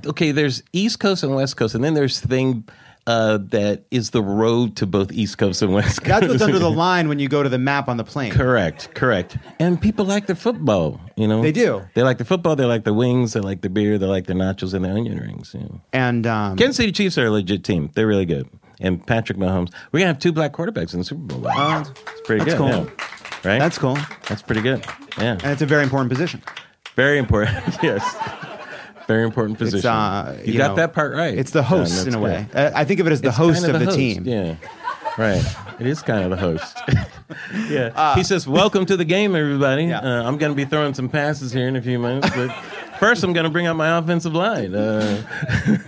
okay, there's East Coast and West Coast, and then there's thing uh, that is the road to both East Coast and West Coast. That's what's under the line when you go to the map on the plane. Correct, correct. And people like their football, you know. They do. They like the football, they like the wings, they like the beer, they like their nachos and their onion rings. You know. And um, Kansas City Chiefs are a legit team. They're really good. And Patrick Mahomes. We're gonna have two black quarterbacks in the Super Bowl. Oh, it's pretty that's good. cool. yeah. Right? that's cool, That's pretty good. Yeah. and it's a very important position. Very important. yes. Very important position. uh, you, you got know, that part right. It's the host That's in a way. good. I think of it as the It's host kind of the, host. team. Yeah. Right. It is kind of the host. yeah. Uh, he says, Welcome to the game, everybody. Yeah. Uh, I'm going to be throwing some passes here in a few minutes. But first, I'm going to bring out my offensive line. Uh,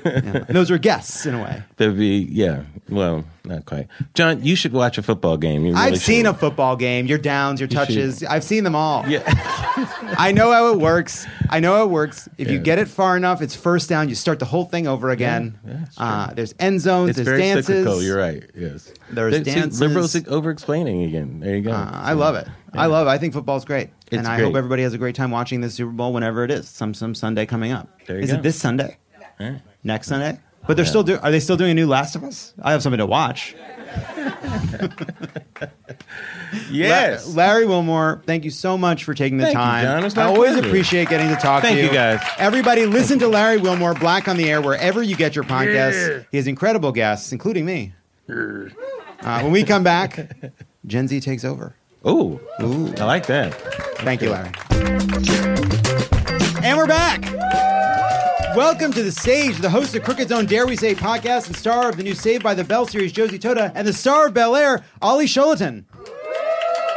And those are guests in a way. there'd be, yeah. Well, not quite. John, you should watch a football game. You really I've seen should. a football game. Your downs, your should. touches. I've seen them all. Yeah. I know how it works. I know how it works. If you get it far enough, it's first down. You start the whole thing over again. yeah, uh, there's end zones. It's there's very dances. cyclical. You're right. Yes. There's See, dances. Liberals over explaining again. There you go. Uh, I love it. I love it. I think football's great, It's and I great. hope everybody has a great time watching the Super Bowl whenever it is. Some some Sunday coming up. There you Is go. it this Sunday? Right. Next Sunday? But they're still do. Are they still doing a new Last of Us? I have something to watch. Yes. La- Larry Wilmore, thank you so much for taking the Thank you, time. John. It's I always pleasure. appreciate getting to talk Thank to you. you, guys. Everybody, listen to Larry Wilmore, Black on the Air, wherever you get your podcasts. He has incredible guests, including me. Uh, when we come back, Gen Z takes over. Ooh. Ooh. I like that. Thank you, Larry. And we're back. Welcome to the stage, the host of Crooked Zone Dare We Say podcast and star of the new Saved by the Bell series, Josie Totah, and the star of Bel Air, Olly Sholotan,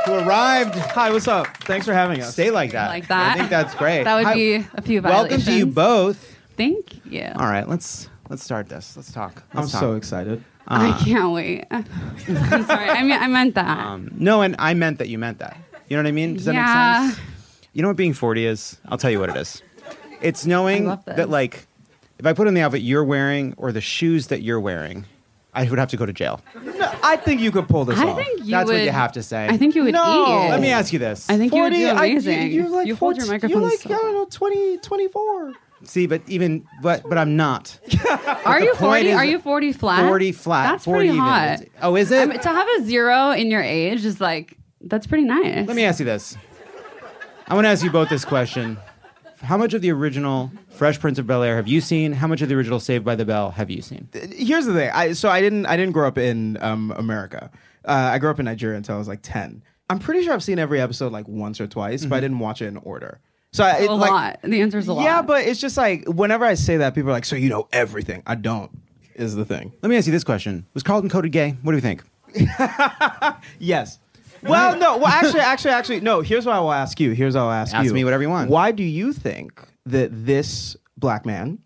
who arrived. Hi, what's up? Thanks for having us. Stay like that. Like that? I think that's great. That would Hi- be a few Welcome violations. to you both. Thank you. All right, let's let's start this. Let's talk. I'm Let's talk. so excited. I can't wait. I'm sorry. I mean, I meant that. Um, no, and I meant that you meant that. You know what I mean? Does that Yeah. make sense? You know what being 40 is? I'll tell you what it is. It's knowing I that, like, if I put on the outfit you're wearing or the shoes that you're wearing, I would have to go to jail. No, I think you could pull this off. I off. think you That's would. what you have to say. I think you would No. eat. Let me ask you this. I think you would do I- amazing. you, are like you hold your microphone. You're like, so I don't know, 20, 24. See, but even, but, but I'm not. Are you point 40? Are you 40 flat? 40 flat. That's 40 pretty even. hot. Oh, is it? I mean, to have a zero in your age is like that's pretty nice. Let me ask you this. I want to ask you both this question. How much of the original Fresh Prince of Bel Air have you seen? How much of the original Saved by the Bell have you seen? Here's the thing. I so I didn't I didn't grow up in um, America. Uh, I grew up in Nigeria until I was like 10. I'm pretty sure I've seen every episode like once or twice, but I didn't watch it in order. So I, it, a like, lot. The answer is a lot. Yeah, but it's just like whenever I say that, people are like, "So you know everything?" I don't. Is the thing. Let me ask you this question: Was Carlton coded gay? What do you think? Yes. Well, no. Well, actually, actually, actually, no. Here's what I will ask you. Here's what I'll ask, Ask you. Ask me whatever you want. Why do you think that this black man,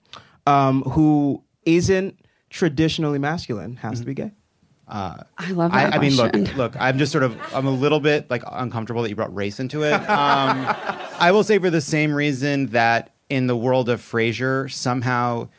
um, who isn't traditionally masculine, has to be gay? I love I, that I mean, look, look. I'm just sort of, I'm a little bit like uncomfortable that you brought race into it. Um, I will say for the same reason that in the world of Frasier, somehow,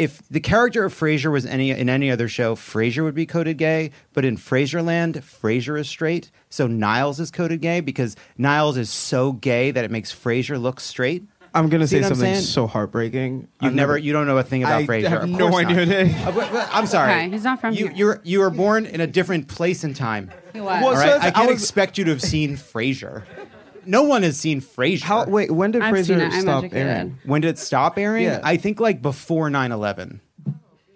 if the character of Frasier was any in any other show, Frasier would be coded gay. But in Frasierland, Frasier is straight, so Niles is coded gay because Niles is so gay that it makes Frasier look straight. I'm gonna See say something saying? so heartbreaking. You've I've never, you don't know a thing about I Frasier. have no course idea. not. Uh, but- but I'm sorry. Okay, he's not from you. here. You're you were born in a different place and time. What? Well, All so I I can't was- expect you to have seen Frasier. No one has seen Frasier. How? Wait, when did I've seen Frasier it. I'm stop educated. airing? When did it stop airing? Yeah. I think like before 9/11.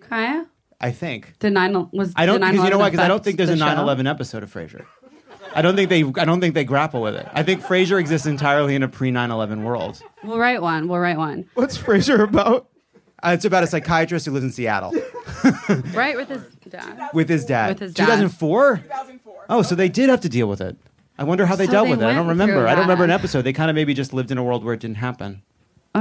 Kaya? I think. Did nine was I don't because you know why? Because I don't think there's a the show? 9/11 episode of Frasier. I don't think they. I don't think they grapple with it. I think Frasier exists entirely in a pre 9/11 world. We'll write one. We'll write one. What's Frasier about? Uh, it's about a psychiatrist who lives in Seattle Right with his dad. with his dad. With his dad. 2004. 2004. Oh, so they did have to deal with it. I wonder how they So dealt they with it. I don't remember. I don't remember an episode. They kind of maybe just lived in a world where it didn't happen.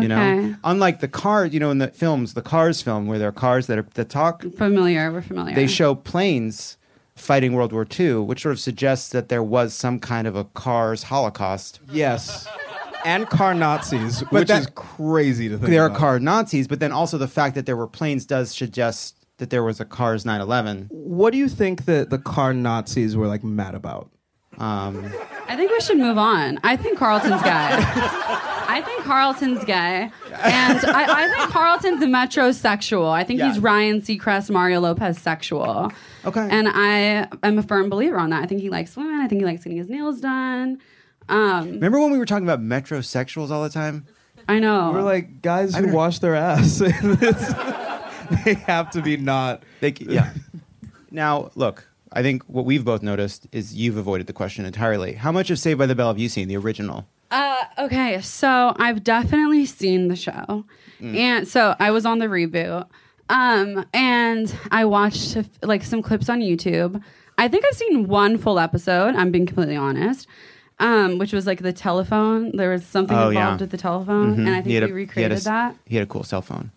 You know, unlike the cars, you know, in the films, the Cars film, where there are cars that are that talk, Familiar. We're familiar. they show planes fighting World War II, which sort of suggests that there was some kind of a cars Holocaust. Yes. And car Nazis, which that- is crazy to think There are car Nazis, but then also the fact that there were planes does suggest that there was a cars 9/11. What do you think that the car Nazis were like mad about? Um, I think we should move on. I think Carlton's gay. I think Carlton's gay. And I, I think Carlton's metrosexual. I think Yeah. he's Ryan Seacrest, Mario Lopez sexual. Okay. And I am a firm believer on that. I think he likes women. I think he likes getting his nails done. Um, remember when we were talking about metrosexuals all the time? I know. We're like guys who wash their ass. It's- they have to be not. They, yeah. now, look, I think what we've both noticed is you've avoided the question entirely. How much of Saved by the Bell have you seen, the original? Uh, okay, so I've definitely seen the show, and so I was on the reboot, um, and I watched like some clips on YouTube. I think I've seen one full episode. I'm being completely honest, um, which was like the telephone. There was something Oh, involved yeah. with the telephone, and I think a- we he a recreated s- that. He had a cool cell phone.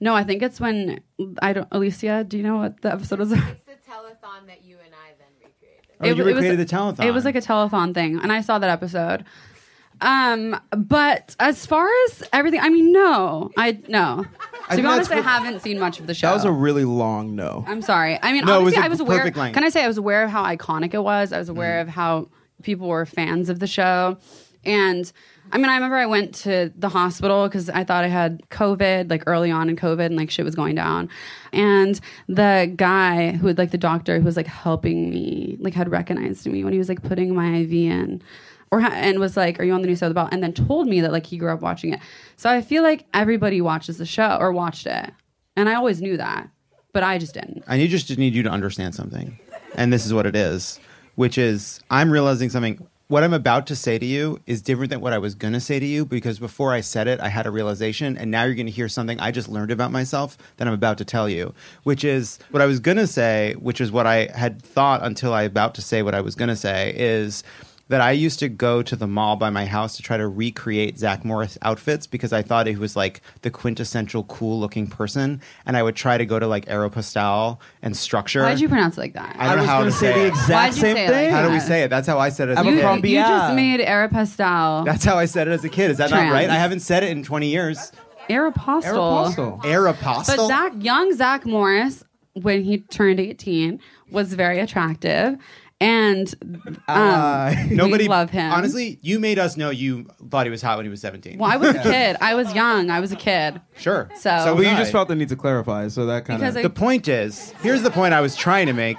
No, I think it's when I don't. Alicia, do you know what the episode was? It's the telethon that you and I then recreated. Oh, you wa- recreated the telethon. It was like a telethon thing, and I saw that episode. Um, but as far as everything, I mean, no, I no. I To think be honest, I haven't seen much of the show. That was a really long no. I'm sorry. I mean, No, it was obviously, a I was aware. perfect length. Can I say I was aware of how iconic it was? I was aware of how people were fans of the show, and I mean, I remember I went to the hospital because I thought I had COVID, like early on in COVID, and like shit was going down. And the guy who had like the doctor who was like helping me, like had recognized me when he was like putting my IV in. Or and was like, "Are you on the new show about?" And then told me that like he grew up watching it. So I feel like everybody watches the show or watched it, and I always knew that, but I just didn't. I need just need you to understand something, and this is what it is, which is I'm realizing something. What I'm about to say to you is different than what I was going to say to you because before I said it, I had a realization, and now you're going to hear something I just learned about myself that I'm about to tell you, which is what I was going to say, which is what I had thought until I about to say what I was going to say is that I used to go to the mall by my house to try to recreate Zach Morris outfits because I thought he was like the quintessential cool looking person, and I would try to go to like Aeropostale and Structure. Why'd you pronounce it like that? I don't know how gonna say say the exact Why'd you same say thing. like How do we say it? That's how I said it as You, a kid. You just made Aeropostale. That's how I said it as a kid. Is that not right? I haven't said it in 20 years. Aeropostale. Aeropostale. Aeropostale. But Zach, young Zach Morris, when he turned 18, was very attractive. And um, Uh, Nobody we love him. Honestly, you made us know you thought he was hot when he was 17. well, I was a kid. I was young. I was a kid. Sure. So- so Well, you just felt the need to clarify, so that kind Because of. I- The point is, here's the point I was trying to make.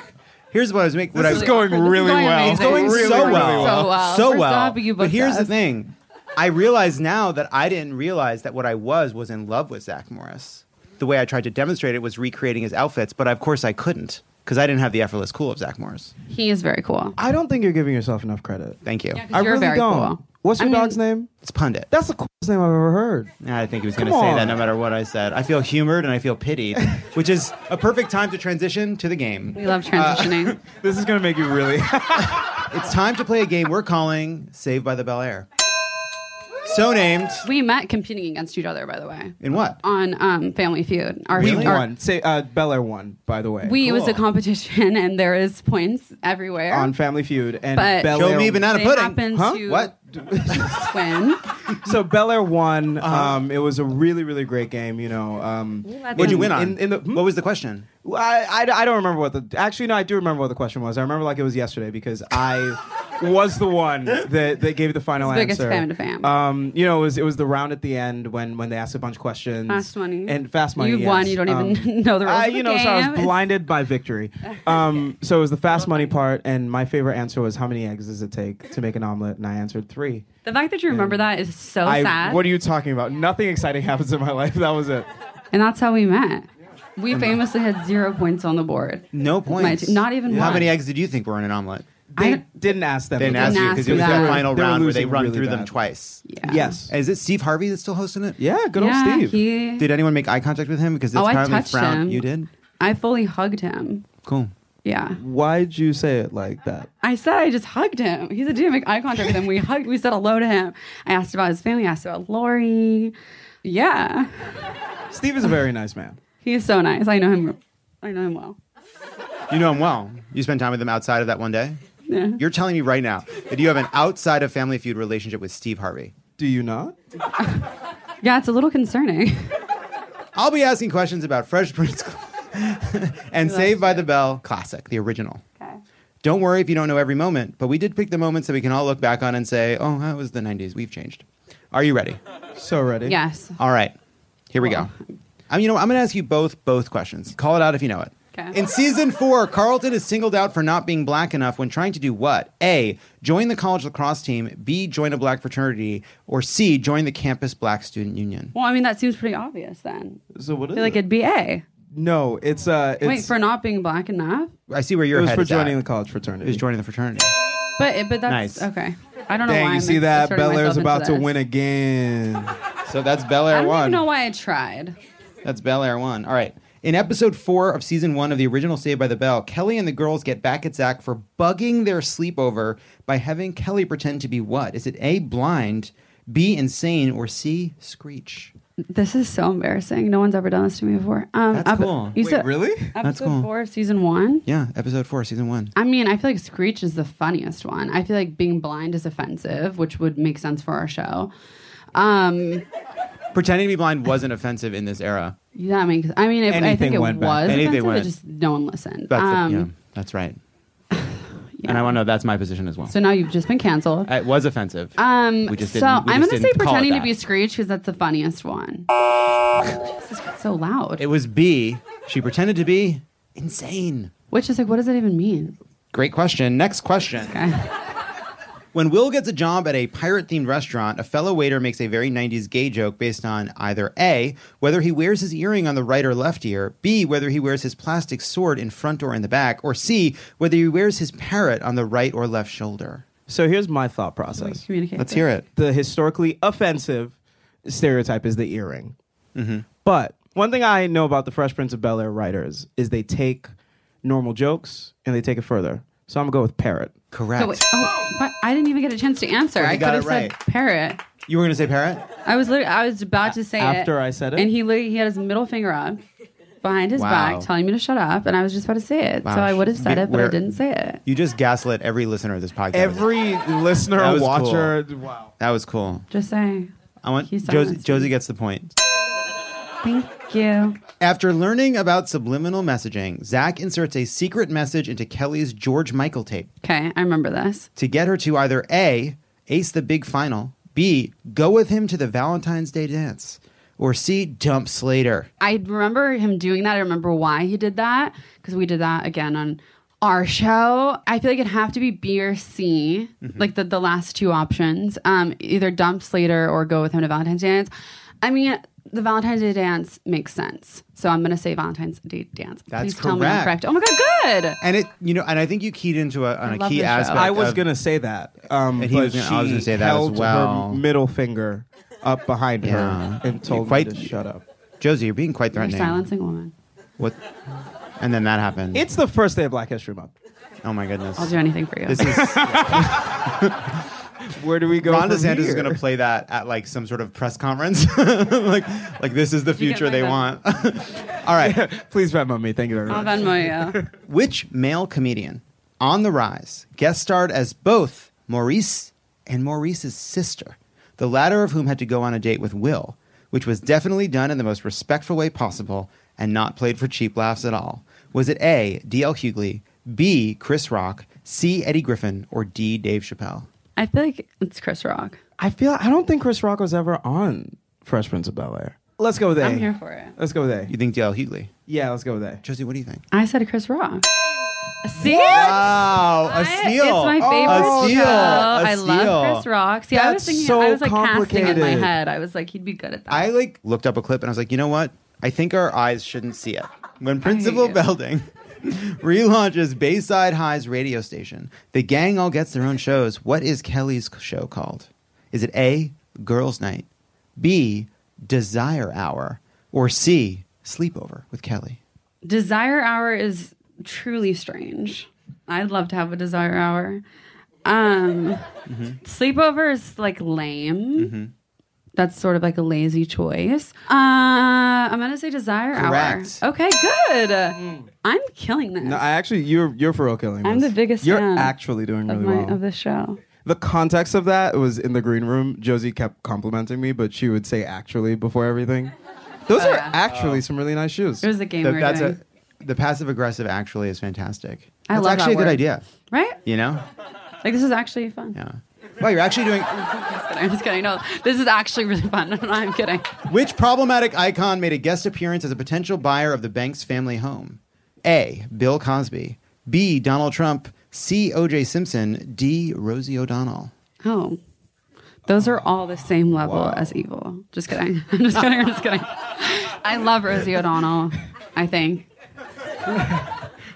Here's what I was making. What I was is going This is really going well. It's going This is so going well. So well. So We're well. happy you but booked here's the thing. I realize now that I didn't realize that what I was was in love with Zach Morris. The way I tried to demonstrate it was recreating his outfits, but of course I couldn't because I didn't have the effortless cool of Zach Morris. He is very cool. I don't think you're giving yourself enough credit. Thank you. Yeah, 'cause I you're really very don't. cool. What's I your mean- dog's name? It's pundit. That's the coolest name I've ever heard. I think he was going to Come say on. that no matter what I said. I feel humored and I feel pitied, which is a perfect time to transition to the game. We love uh, transitioning. This is gonna make you really. It's time to play a game we're calling Saved by the Bel Air. So named we met competing against each other, by the way, in what? on um, Family Feud. Our, we our- won. Say uh, Bel Air won, by the way. We it was a competition, and there is points everywhere. on Family Feud and But- Bel Show Air. me banana they pudding. happened Huh? to What? win. So Bel Air won. Uh-huh. Um, it was a really, really great game. You know. Um, What'd you win on? In, in the, hmm? what was the question? I, I, I don't remember what the actually no I do remember what the question was I remember like it was yesterday because I was the one that, that gave the final It's the biggest answer fan to fan. um you know it was it was the round at the end when when they asked a bunch of questions Fast money. and fast money You yes. won. You don't even Um, know the rules. I, of the you know, so I was blinded by victory. Um, so it was the fast money part, and my favorite answer was, "How many eggs does it take to make an omelet?" And I answered three. The fact that you remember that is so I, sad. what are you talking about? Nothing exciting happens in my life. That was it. and that's how we met. We famously had zero points on the board. No points. t- not even How one. many eggs did you think were in an omelet? They I- didn't ask them. They didn't didn't ask you because it was that. the final They were round where they run really through them twice. Yeah. Yes. Is it Steve Harvey that's still hosting it? Yeah. Good yeah, old Steve. He, Did anyone make eye contact with him? Because it's Oh, I apparently touched frowned. him. You did. I fully hugged him. Cool. Yeah. Why'd you say it like that? I said I just hugged him. He said, didn't make eye contact with him. We hugged, we said hello to him. I asked about his family, I asked about Lori. Yeah. Steve is a very nice man. He's so nice. I know him I know him well. You know him well. You spent time with him outside of that one day. Yeah. You're telling me right now that you have an outside of Family Feud relationship with Steve Harvey. Do you not? Yeah, it's a little concerning. I'll be asking questions about Fresh Prince and Saved by the Bell classic, the original. Okay. Don't worry if you don't know every moment, but we did pick the moments that we can all look back on and say, "Oh, that was the '90s. We've changed." Are you ready? So ready. Yes. All right. Here we go. I mean, you know, what? I'm going to ask you both both questions. Call it out if you know it. Okay. In season four, Carlton is singled out for not being black enough when trying to do what? A. Join the college lacrosse team. B. Join a black fraternity. Or C. Join the campus black student union. Well, I mean, that seems pretty obvious then. So what is I is feel like it? it'd be A. No, it's uh it's Wait, for not being black enough? I see where your it was head for is joining at. the college It fraternity. was joining the fraternity. But but that's Nice. okay. I don't know Dang, why you I'm see that? inserting Bel Air's myself into about to this. win again. So that's Bel I Air don't even one. know why I tried. That's Bel Air one. All right. In episode four of season one of the original Saved by the Bell, Kelly and the girls get back at Zach for bugging their sleepover by having Kelly pretend to be what? Is it A, blind, B, insane, or C, screech? This is so embarrassing. No one's ever done this to me before. Um, That's cool. You Wait, said really? episode cool. four, of season one. Yeah, episode four, season one. I mean, I feel like Screech is the funniest one. I feel like being blind is offensive, which would make sense for our show. Um, Pretending to be blind wasn't offensive in this era. Yeah, I mean, I mean, it, I Anything think it went back. was Anything offensive. went- It just no one listened. That's, um, yeah, that's right. And I want to know that's my position as well. So now you've just been canceled. it was offensive. Um, We just so didn't- we I'm just gonna didn't say call it pretending to that. be Screech because that's the funniest one. Jesus, it's so loud. it was B. She pretended to be insane. Which is like, what does that even mean? Great question. Next question. Okay. When Will gets a job at a pirate themed restaurant, a fellow waiter makes a very 90s gay joke based on either A, whether he wears his earring on the right or left ear, B, whether he wears his plastic sword in front or in the back, or C, whether he wears his parrot on the right or left shoulder. So here's my thought process. Communicate. Let's hear it. The historically offensive stereotype is the earring. Mm-hmm. But one thing I know about the Fresh Prince of Bel Air writers is they take normal jokes and they take it further. So I'm gonna go with parrot. Correct. So wait, oh, but I didn't even get a chance to answer. Well, I could have it said parrot. You were going to say parrot? I was literally, I was about to say it After I said it? and he literally, he had his middle finger up behind his Wow. back, telling me to shut up, and I was just about to say it. Wow. So I would have said it, but I we're- didn't say it. You just gaslit every listener of this podcast. Every listener, That was watcher, wow. that was cool. Just saying. I want He Josie, silenced Josie gets the point. Thank you. After learning about subliminal messaging, Zach inserts a secret message into Kelly's George Michael tape Okay, I remember this. to get her to either A, ace the big final, B, go with him to the Valentine's Day dance, or C, dump Slater. I remember him doing that. I remember why he did that because we did that again on our show. I feel like it'd have to be B or C, Mm-hmm. like the, the last two options. Um, either dump Slater or go with him to Valentine's dance. I mean, the Valentine's Day dance makes sense. So I'm going to say Valentine's Day dance. That's Please tell me I'm correct. correct. Oh my God, good. And it, you know, and I think you keyed into a, on I a love key the show. aspect. I was of- gonna say that, um, And he but was gonna- I was she gonna say that as held well. her middle finger up behind Yeah. her and told Quite- me to shut up. Josie, you're being quite You're threatening. silencing a woman. What? And then that happened. It's the first day of Black History Month. oh my goodness. I'll do anything for you. This is Where do we go? Ron from DeSantis is going to play that at like some sort of press conference. like, like this is the future they want. All right. Please Venmo me. Thank you very I'll much. Venmo you. Which male comedian on the rise guest starred as both Maurice and Maurice's sister, the latter of whom had to go on a date with Will, which was definitely done in the most respectful way possible and not played for cheap laughs at all? Was it A. D.L. Hughley, B. Chris Rock, C. Eddie Griffin, or D. Dave Chappelle? I feel like it's Chris Rock. I feel I don't think Chris Rock was ever on Fresh Prince of Bel Air. Let's go with A. I'm here for it. Let's go with A. You think D.L. Hughley? Yeah, let's go with A. Josie, what do you think? I said Chris Rock. See? Wow, a I- steal! It's my Oh, favorite a steal! show. A I steal. love Chris Rock. See, I was That's thinking, so I was like casting in my complicated. head. I was like, he'd be good at that. I like looked up a clip and I was like, you know what? I think our eyes shouldn't see it. When Principal you. Belding relaunches Bayside High's radio station, the gang all gets their own shows. What is Kelly's show called? Is it A, Girls Night, B, Desire Hour, or C, Sleepover with Kelly? Desire Hour is truly strange. I'd love to have a desire hour. Um, sleepover is like lame. That's sort of like a lazy choice. Uh, I'm gonna say desire Correct. hour. Okay, good. I'm killing this. No, I actually, you're you're for real killing. I'm this. the biggest You're fan actually doing of really my well. of this show. the context of that was in the green room. Josie kept complimenting me, but she would say actually before everything. Those Oh, are yeah. actually some really nice shoes. It was a game The- we were that's doing, a the passive aggressive actually is fantastic. I That's love actually that a good idea. right? You know? Like this is actually fun. Yeah. Well, you're actually doing. I'm just kidding. No, this is actually really fun. No, I'm kidding. Which problematic icon made a guest appearance as a potential buyer of the Banks family home? A. Bill Cosby. B. Donald Trump. C. O.J. Simpson. D. Rosie O'Donnell. Oh. Those are all the same level as evil. Just kidding. I'm just kidding. I'm just kidding. I love Rosie O'Donnell, I think.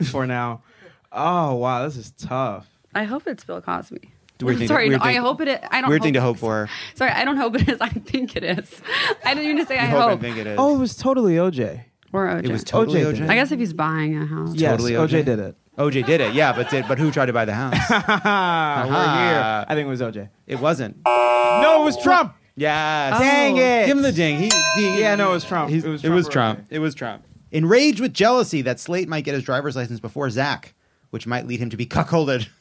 for now. Oh wow, this is tough. I hope it's Bill Cosby. Weird thing to- Sorry, weird no, I thing- hope it is. I don't Weird hope thing to it hope for. Sorry, I don't hope it is. I think it is. I didn't even say I hope hope. and think it is. Oh, it was totally OJ. Or OJ. it was totally OJ OJ. I guess if he's buying a house. Yes, Totally OJ. OJ. did it. OJ did it, yeah, but did but who tried to buy the house? We're here. I think it was OJ. it wasn't. No, it was Trump. Yes. Dang oh. it. Give him the ding. He, he- Yeah, no, it was Trump. he's- It was It was Trump or Trump. It was Trump. Enraged with jealousy that Slate might get his driver's license before Zach, which might lead him to be cuckolded.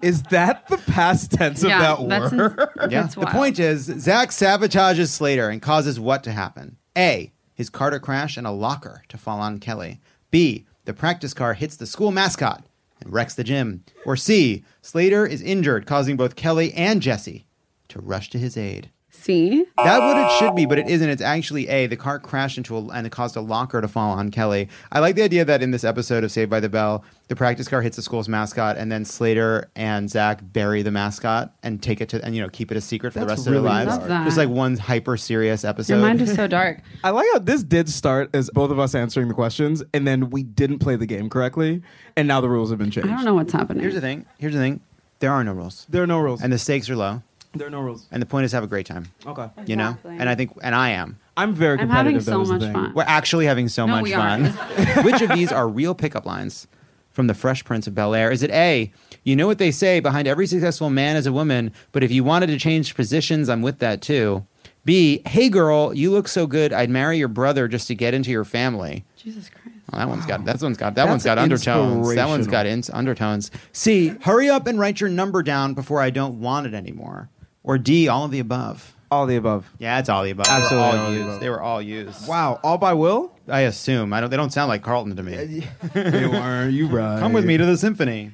Is that the past tense Yeah, of that that's word? ins- Yeah. that's the wild. point is, Zach sabotages Slater and causes what to happen? A. His car to crash and a locker to fall on Kelly. B. The practice car hits the school mascot and wrecks the gym. Or C. Slater is injured, causing both Kelly and Jesse to rush to his aid. See? That's what it should be, but it isn't. It's actually A. The car crashed into a, and it caused a locker to fall on Kelly. I like the idea that in this episode of Saved by the Bell, the practice car hits the school's mascot, and then Slater and Zach bury the mascot and take it to and you know keep it a secret for the That's rest of their lives. Love that. Just like one hyper serious episode. Your mind is so dark. I like how this did start as both of us answering the questions, and then we didn't play the game correctly, and now the rules have been changed. I don't know what's happening. Here's the thing. Here's the thing. There are no rules, There are no rules. and the stakes are low, there are no rules. and the point is have a great time. Okay. You know, Exactly. and I think, and I am. I'm very I'm competitive. having so that the much thing. fun. We're actually having so No, much we fun. Which of these are real pickup lines from The Fresh Prince of Bel Air? Is it A, you know what they say, behind every successful man is a woman, but if you wanted to change positions, I'm with that too. B, hey girl, you look so good, I'd marry your brother just to get into your family. Jesus Christ. Well, that one's got that one's got that That's one's got undertones. That one's inspirational. got in- undertones. C, hurry up and write your number down before I don't want it anymore. Or D, all of the above. All the above. Yeah, it's all the above. Absolutely they were all all the used. above. They were all used. Wow, all by will? I assume. I don't. They don't sound like Carlton to me. Uh, you are you right? Come with me to the symphony.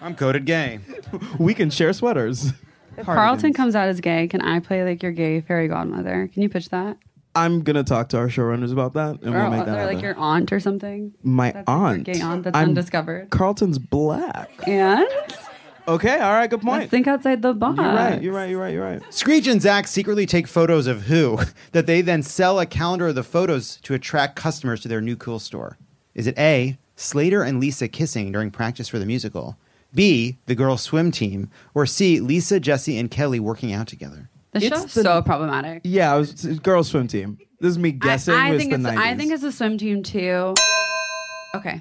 I'm coded gay. We can share sweaters. If Carlton comes out as gay, can I play like your gay fairy godmother? Can you pitch that? I'm gonna talk to our showrunners about that, and Or, we'll make that or like happen. your aunt or something? My That's like your aunt. gay aunt that's I'm- undiscovered. Carlton's black. And Okay, all right, good let's point. think outside the box. You're right. You're right. You're right. You're right. Screech and Zach secretly take photos of who that they then sell a calendar of the photos to attract customers to their new cool store. Is it A, Slater and Lisa kissing during practice for the musical? B, the girls' swim team? Or C, Lisa, Jesse, and Kelly working out together? The It's show's the- so problematic. Yeah, I was it's a girls swim team. This is me guessing. I, I it's think the it's 90s. I think it's a swim team too. Okay,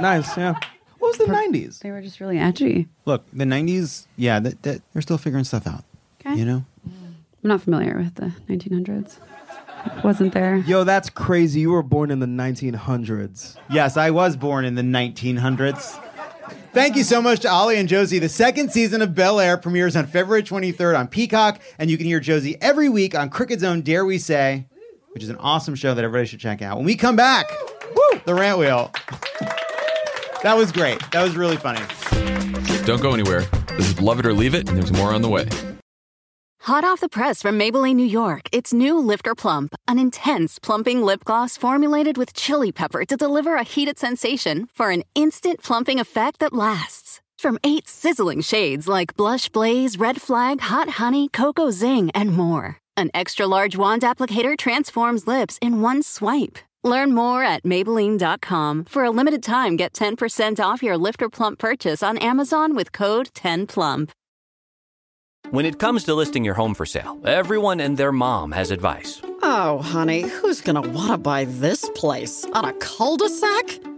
nice. Yeah. What was the '90s? they were just really edgy. Look, the 90s, yeah, that, that, they're still figuring stuff out. Okay, You know? I'm not familiar with the 1900s. Wasn't there? Yo, that's crazy. You were born in the 1900s. Yes, I was born in the 1900s. Thank you so much to Olly and Josie. The second season of Bel Air premieres on February 23rd on Peacock, and you can hear Josie every week on Crooked's own Dare We Say, which is an awesome show that everybody should check out. When we come back, woo, the rant wheel. That was great. That was really funny. Don't go anywhere. This is Love It or Leave It, and there's more on the way. Hot off the press from Maybelline, New York, it's new Lifter Plump, an intense plumping lip gloss formulated with chili pepper to deliver a heated sensation for an instant plumping effect that lasts. From eight sizzling shades like Blush Blaze, Red Flag, Hot Honey, Cocoa Zing, and more. An extra large wand applicator transforms lips in one swipe. Learn more at Maybelline.com. For a limited time, get 10% off your Lifter Plump purchase on Amazon with code 10PLUMP. When it comes to listing your home for sale, everyone and their mom has advice. Oh, honey, who's gonna want to buy this place? On a cul de sac?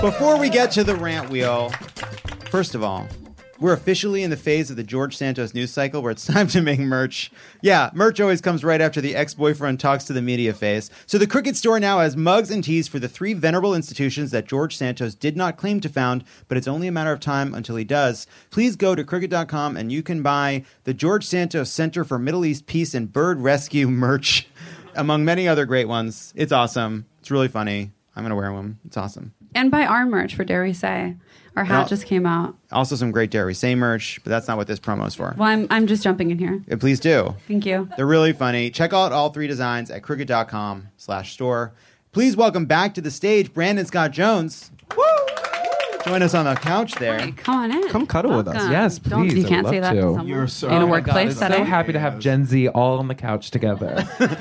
Before we get to the rant wheel, first of all, we're officially in the phase of the George Santos news cycle where it's time to make merch. Yeah, merch always comes right after the ex boyfriend talks to the media phase. So the Crooked Store now has mugs and tees for the three venerable institutions that George Santos did not claim to found, but it's only a matter of time until he does. Please go to crooked.com and you can buy the George Santos Center for Middle East Peace and Bird Rescue merch, among many other great ones. It's awesome. It's really funny. I'm going to wear one. It's awesome. And buy our merch for Dare We Say. Our hat Now- just came out. Also, some great Dare We Say merch, but that's not what this promo is for. Well, I'm, I'm just jumping in here. Uh, Please do. Thank you. They're really funny. Check out all three designs at crooked.com slash store. Please welcome back to the stage Brandon Scott Jones. Woo! Join us on the couch there. Come on in. Come cuddle with us. Welcome. Yes, Don't- please. you I can't say love that to to. someone. You're so- In a my workplace God, it's setting. So happy to have Gen Z all on the couch together.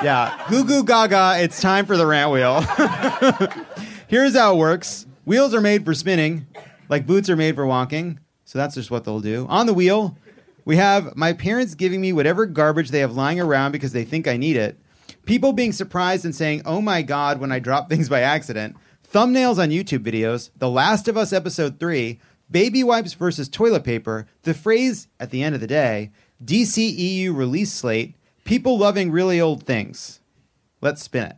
Yeah, goo goo gaga, it's time for the rant wheel. Here's how it works wheels are made for spinning, like boots are made for walking. So that's just what they'll do. On the wheel, we have my parents giving me whatever garbage they have lying around because they think I need it, people being surprised and saying, oh my God, when I drop things by accident, thumbnails on YouTube videos, The Last of Us Episode 3, baby wipes versus toilet paper, the phrase at the end of the day, DCEU release slate, people loving really old things. Let's spin it.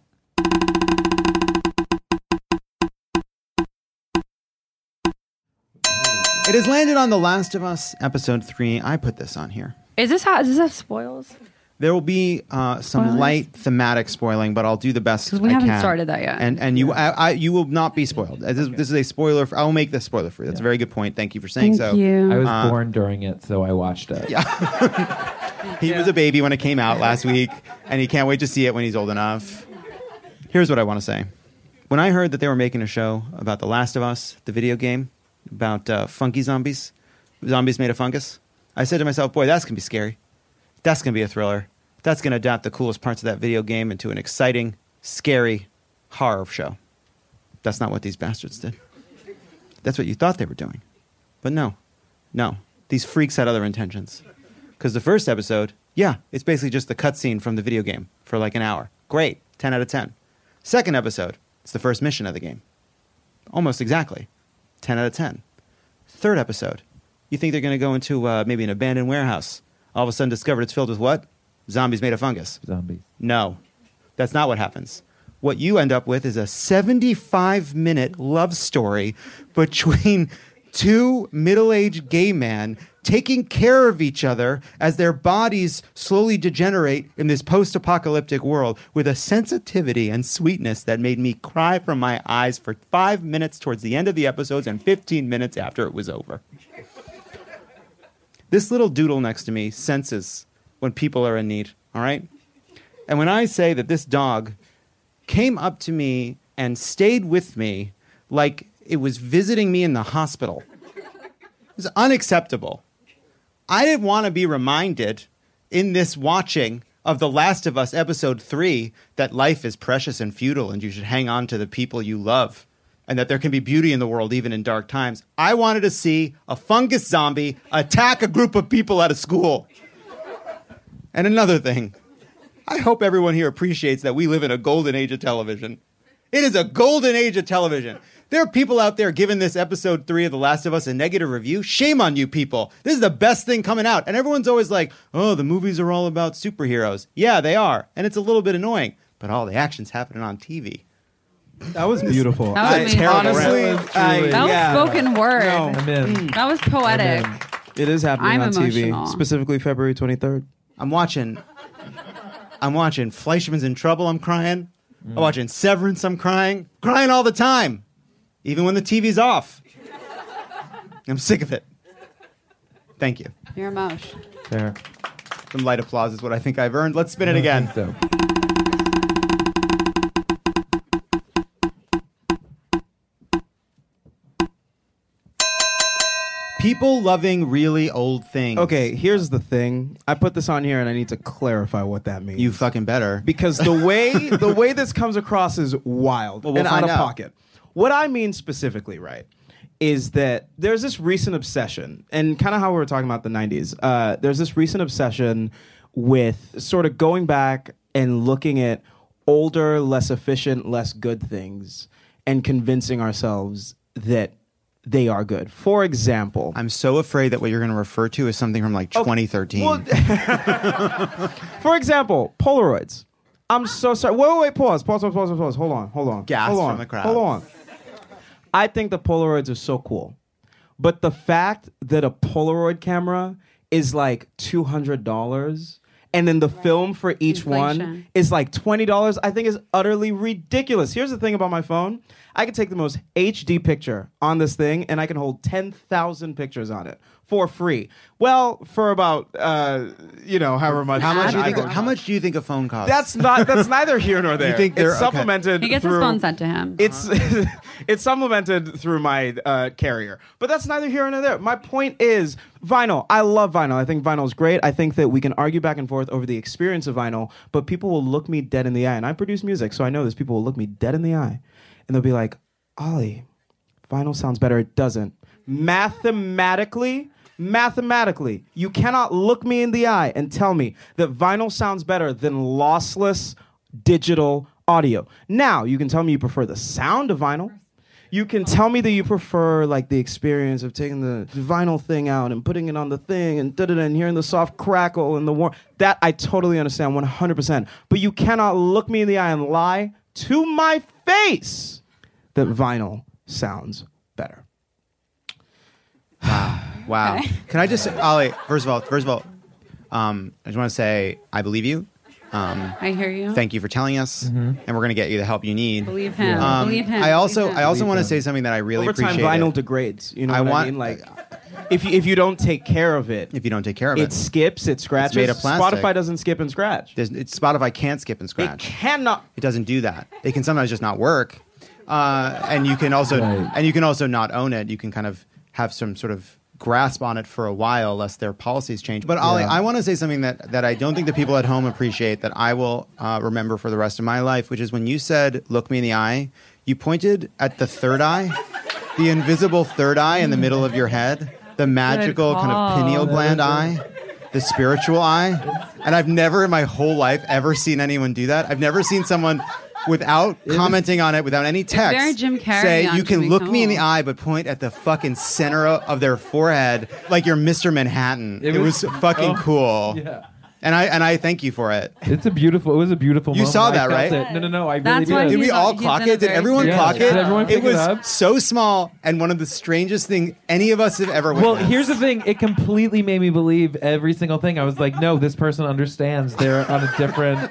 It has landed on The Last of Us Episode 3. I put this on here. Is this how? Does this have spoils? There will be uh, some Spoilers? light thematic spoiling, but I'll do the best. 'Cause we I haven't can. started that yet. and and you, I, I, you will not be spoiled. This, this is a spoiler. For, I will make this spoiler free. That's a very good point. Thank you for saying Thank so. you. I was Uh, born during it, so I watched it. Yeah, he was a baby when it came out last week, and he can't wait to see it when he's old enough. Here's what I want to say. When I heard that they were making a show about The Last of Us, the video game, about uh, funky zombies, zombies made of fungus, I said to myself, boy, that's going to be scary. That's going to be a thriller. That's going to adapt the coolest parts of that video game into an exciting, scary horror show. That's not what these bastards did. That's what you thought they were doing. But no, no. These freaks had other intentions. Because the first episode, yeah, it's basically just the cutscene from the video game for like an hour. Great, 10 out of 10. Second episode, it's the first mission of the game. Almost exactly. 10 out of 10. Third episode, you think they're going to go into uh, maybe an abandoned warehouse. All of a sudden discovered it's filled with what? Zombies made of fungus. Zombies. No, that's not what happens. What you end up with is a 75 minute love story between two middle aged gay men taking care of each other as their bodies slowly degenerate in this post apocalyptic world with a sensitivity and sweetness that made me cry from my eyes for five minutes towards the end of the episodes and 15 minutes after it was over. This little doodle next to me senses when people are in need, all right? And when I say that this dog came up to me and stayed with me like it was visiting me in the hospital, It was unacceptable. I didn't want to be reminded in this watching of The Last of Us episode 3 that life is precious and futile and you should hang on to the people you love and that there can be beauty in the world even in dark times. I wanted to see a fungus zombie attack a group of people at a school. And another thing, I hope everyone here appreciates that we live in a golden age of television. It is a golden age of television. There are people out there giving this episode three of The Last of Us a negative review. Shame on you people. This is the best thing coming out. And everyone's always like, oh, the movies are all about superheroes. Yeah, they are. And it's a little bit annoying, but all the action's happening on TV. That was beautiful. That was I- amazing. honestly, That was I- That was yeah. spoken word. No. I'm in. That was poetic. It is happening I'm on emotional. TV, specifically February 23rd. I'm watching. I'm watching Fleishman's in Trouble. I'm crying. I'm mm. watching Severance. I'm crying. Crying all the time, even when the TV's off. I'm sick of it. Thank you. You're emotional. Fair. Some light applause is what I think I've earned. Let's spin it again. So. People loving really old things. Okay, here's the thing. I put this on here and I need to clarify what that means. You fucking better. because the way the way this comes across is wild Well, we'll and out find of out. pocket. What I mean specifically, right, is that there's this recent obsession, and kind of how we were talking about the '90s. Uh, there's this recent obsession with sort of going back and looking at older, less efficient, less good things, and convincing ourselves that they are good. For example, I'm so afraid that what you're going to refer to is something from like 2013. well, For example, Polaroids. I'm so sorry. Wait, wait, wait. Pause. Pause. Pause. Pause. Pause. Hold on. Hold on. Gas hold on. from the crowd. Hold on. I think the Polaroids are so cool, but the fact that a Polaroid camera is like two hundred dollars, and then the film for each one is like twenty dollars, I think is utterly ridiculous. Here's the thing about my phone: I can take the most HD picture on this thing, and I can hold ten thousand pictures on it for free. Well, for about uh, you know, however much. how much do you think? I don't How much do you think a phone costs? That's not. That's neither here nor there. think they're- it's okay. supplemented. He gets his phone sent to him. It's it's supplemented through my uh, carrier, but that's neither here nor there. My point is vinyl. I love vinyl. I think vinyl is great. I think that we can argue back and forth over the experience of vinyl, but people will look me dead in the eye, and I produce music, so I know this. People will look me dead in the eye, and they'll be like, "Olly, vinyl sounds better." It doesn't. Mathematically, mathematically, you cannot look me in the eye and tell me that vinyl sounds better than lossless digital audio. Now, you can tell me you prefer the sound of vinyl. You can tell me that you prefer like the experience of taking the vinyl thing out and putting it on the thing and da da and hearing the soft crackle and the warm. That I totally understand 100%. But you cannot look me in the eye and lie to my face that vinyl sounds better. Wow. Can I just, Olly? First of all, first of all, um, I just want to say I believe you. Um, I hear you. thank you for telling us, and we're going to get you the help you need. Believe him. Um, Believe him. I also, him. I also want to say something that I really Over time, appreciate. vinyl it. degrades. You know I what want- I mean? Like, if you, if you don't take care of it, if you don't take care of it it, skips, it scratches. made of plastic. Spotify doesn't skip and scratch. There's, it's Spotify can't skip and scratch. It cannot. It doesn't do that. It can sometimes just not work, uh, and you can also Right. and you can also not own it. You can kind of have some sort of grasp on it for a while, lest their policies change. But Olly, Yeah. I want to say something that that I don't think the people at home appreciate that I will uh, remember for the rest of my life, which is when you said, "Look me in the eye." You pointed at the third eye, the invisible third eye in the middle of your head, the magical kind of pineal gland eye. The spiritual eye, and I've never in my whole life ever seen anyone do that. I've never seen someone without commenting on it, without any text, very Jim Carrey say you can Jimmy look me in the eye, but point at the fucking center of their forehead like you're Mr. Manhattan. It, It was, was- fucking oh, cool, Yeah. And I and I thank you for it. It's a beautiful. It was a beautiful. You moment. saw I that, felt right? it. No, no, no. I really That's did. why Did He's we all he's clock in a it? Did very everyone serious clock job. it? Did everyone pick it it was up? so small and one of the strangest things any of us have ever Well, here's the thing. It completely made me believe every single thing. I was like, no, this person understands. They're on a different.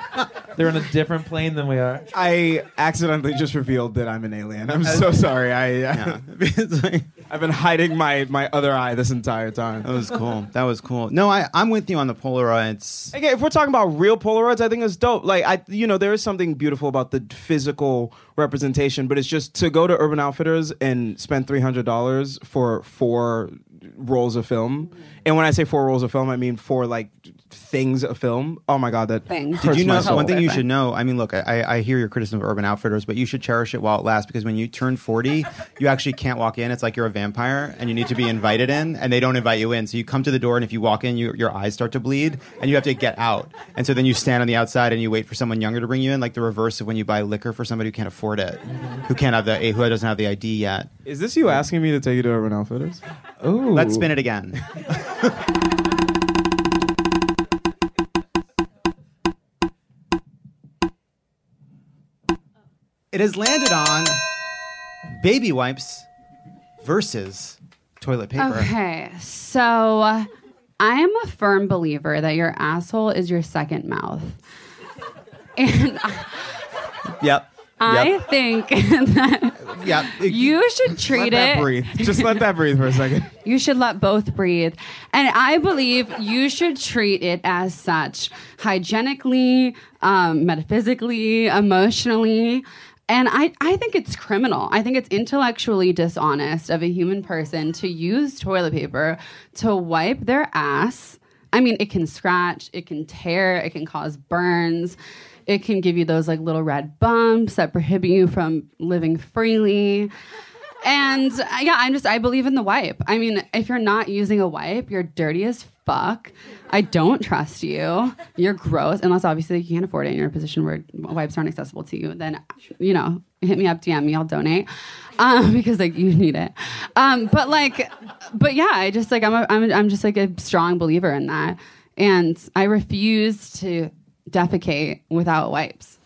They're on a different plane than we are. I accidentally just revealed that I'm an alien. I'm so sorry. I Yeah. It's like- I've been hiding my my other eye this entire time. that was cool. That was cool. No, I I'm with you on the Polaroids. Again, if we're talking about real Polaroids, I think it's dope. Like I, you know, there is something beautiful about the physical representation, but it's just to go to Urban Outfitters and spend three hundred dollars for four rolls of film. And when I say four rolls of film, I mean four like things of film. Oh my god, that Things. hurts Did you my know soul. one thing you should know? I mean, look, I, I hear your criticism of Urban Outfitters, but you should cherish it while it lasts because when you turn 40, you actually can't walk in. It's like you're a vampire and you need to be invited in, and they don't invite you in. So you come to the door, and if you walk in, you, your eyes start to bleed, and you have to get out. And so then you stand on the outside and you wait for someone younger to bring you in, like the reverse of when you buy liquor for somebody who can't afford it, who can't have the who doesn't have the ID yet. Is this you asking me to take you to Urban Outfitters? Ooh. Let's spin it again. It has landed on baby wipes versus toilet paper. Okay, so uh, I am a firm believer that your asshole is your second mouth. And I, Yep. I Yep. think that Yep. you should treat Let that it. breathe. Just let that breathe for a second. You should let both breathe. And I believe you should treat it as such hygienically, um, metaphysically, emotionally. And I, I think it's criminal. I think it's intellectually dishonest of a human person to use toilet paper to wipe their ass. I mean, it can scratch, it can tear, it can cause burns. It can give you those like little red bumps that prohibit you from living freely. And uh, yeah, I'm just, I believe in the wipe. I mean, if you're not using a wipe, you're dirty as fuck. I don't trust you. You're gross, unless obviously you can't afford it and you're in a position where wipes aren't accessible to you. Then, you know, hit me up, DM me, I'll donate um, because like you need it. Um, but like, but yeah, I just like, I'm, a, I'm, I'm just like a strong believer in that. And I refuse to defecate without wipes.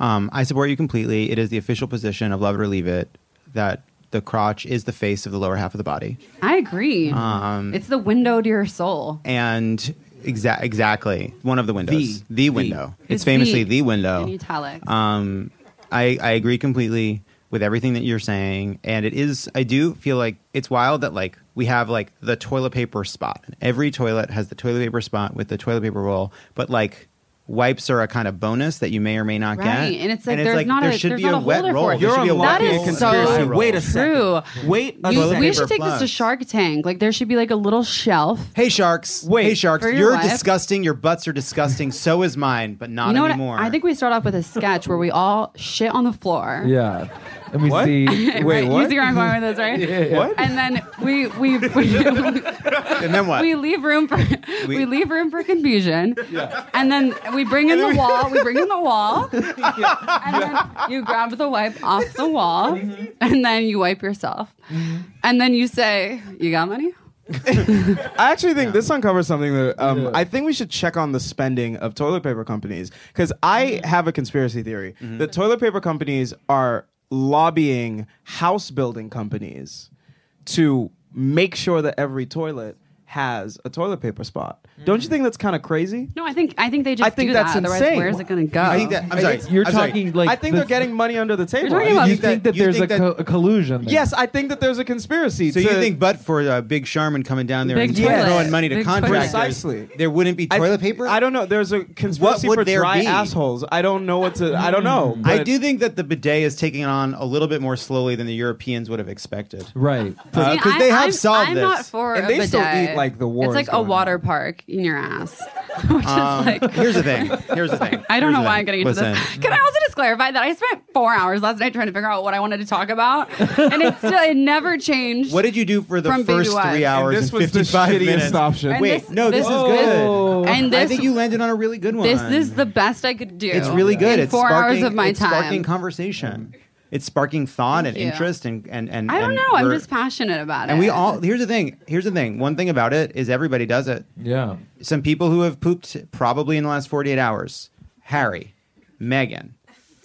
Um, I support you completely. It is the official position of love it or leave it that the crotch is the face of the lower half of the body. I agree. Um, it's the window to your soul. and exa- exactly one of the windows. The, window. It's, It's famously the. the window. In italics. Um, I, I agree completely with everything that you're saying, and it is. I do feel like it's wild that like we have like the toilet paper spot. Every toilet has the toilet paper spot with the toilet paper roll, but like. Wipes are a kind of bonus that you may or may not get, and it's like and there's not there a- should there's be not a a wet roll. for it. There should be a That wet is roll. so Wait a second. true. Wait a You- second. we should take this to Shark Tank. Like there should be like a little shelf. Hey sharks! Wait, hey sharks! Your You're wife. disgusting. Your butts are disgusting. so is mine, but not you know anymore. what? I think we start off with a sketch where we all shit on the floor. Yeah. And we What? see. right? You see where I'm going with this, right? Yeah, yeah. What? And then we we we, and then what? we leave room for we, We- leave room for confusion. Yeah. And then we bring in the wall. We bring in the wall. And then you grab the wipe off the wall, mm-hmm. and then you wipe yourself. Mm-hmm. And then you say, "You got money?" I actually think this uncovers something that um, I think we should check on the spending of toilet paper companies because I mm-hmm. have a conspiracy theory that toilet paper companies are lobbying house building companies to make sure that every toilet has a toilet paper spot. Don't you think that's kind of crazy? No, I think I think they just I think do that's that. Otherwise, insane. where's it going to go? I think that- I'm sorry. You're I'm sorry. talking like I think the- they're getting money under the table. talking about- You think that you there's think a, co- a collusion? There. Yes, I think that there's a conspiracy. So to, you think, but for uh, Big Charmin coming down there Big and toilet. throwing money to Big contractors, Precisely. there wouldn't be I- toilet paper? I don't know. There's a conspiracy would for there dry be? assholes. I don't know what to. I don't know. I but- do think that the bidet is taking on a little bit more slowly than the Europeans would have expected. Right. Because See, they have I'm- solved I'm this. not for And a they bidet. still eat, like, the war It's like a going on. water park in your ass. Which Um, is like here's the thing. Here's the thing. I don't Here's know why thing. I'm getting into Listen, this. Can I also just clarify that I spent four hours last night trying to figure out what I wanted to talk about, and it still it never changed. What did you do for the first three hours this and was the 55 shittiest minutes? option. And Wait, this- no, this, this- is good. And I think you landed on a really good one. This is the best I could do. It's really good. In it's four sparking, hours of my it's time. sparking conversation. It's sparking thought and you. interest and and and. I don't and know. I'm just passionate about it. And we all here's the thing. Here's the thing. One thing about it is everybody does it. Yeah. Some people who have pooped probably in the last 48 hours. Harry, Meghan,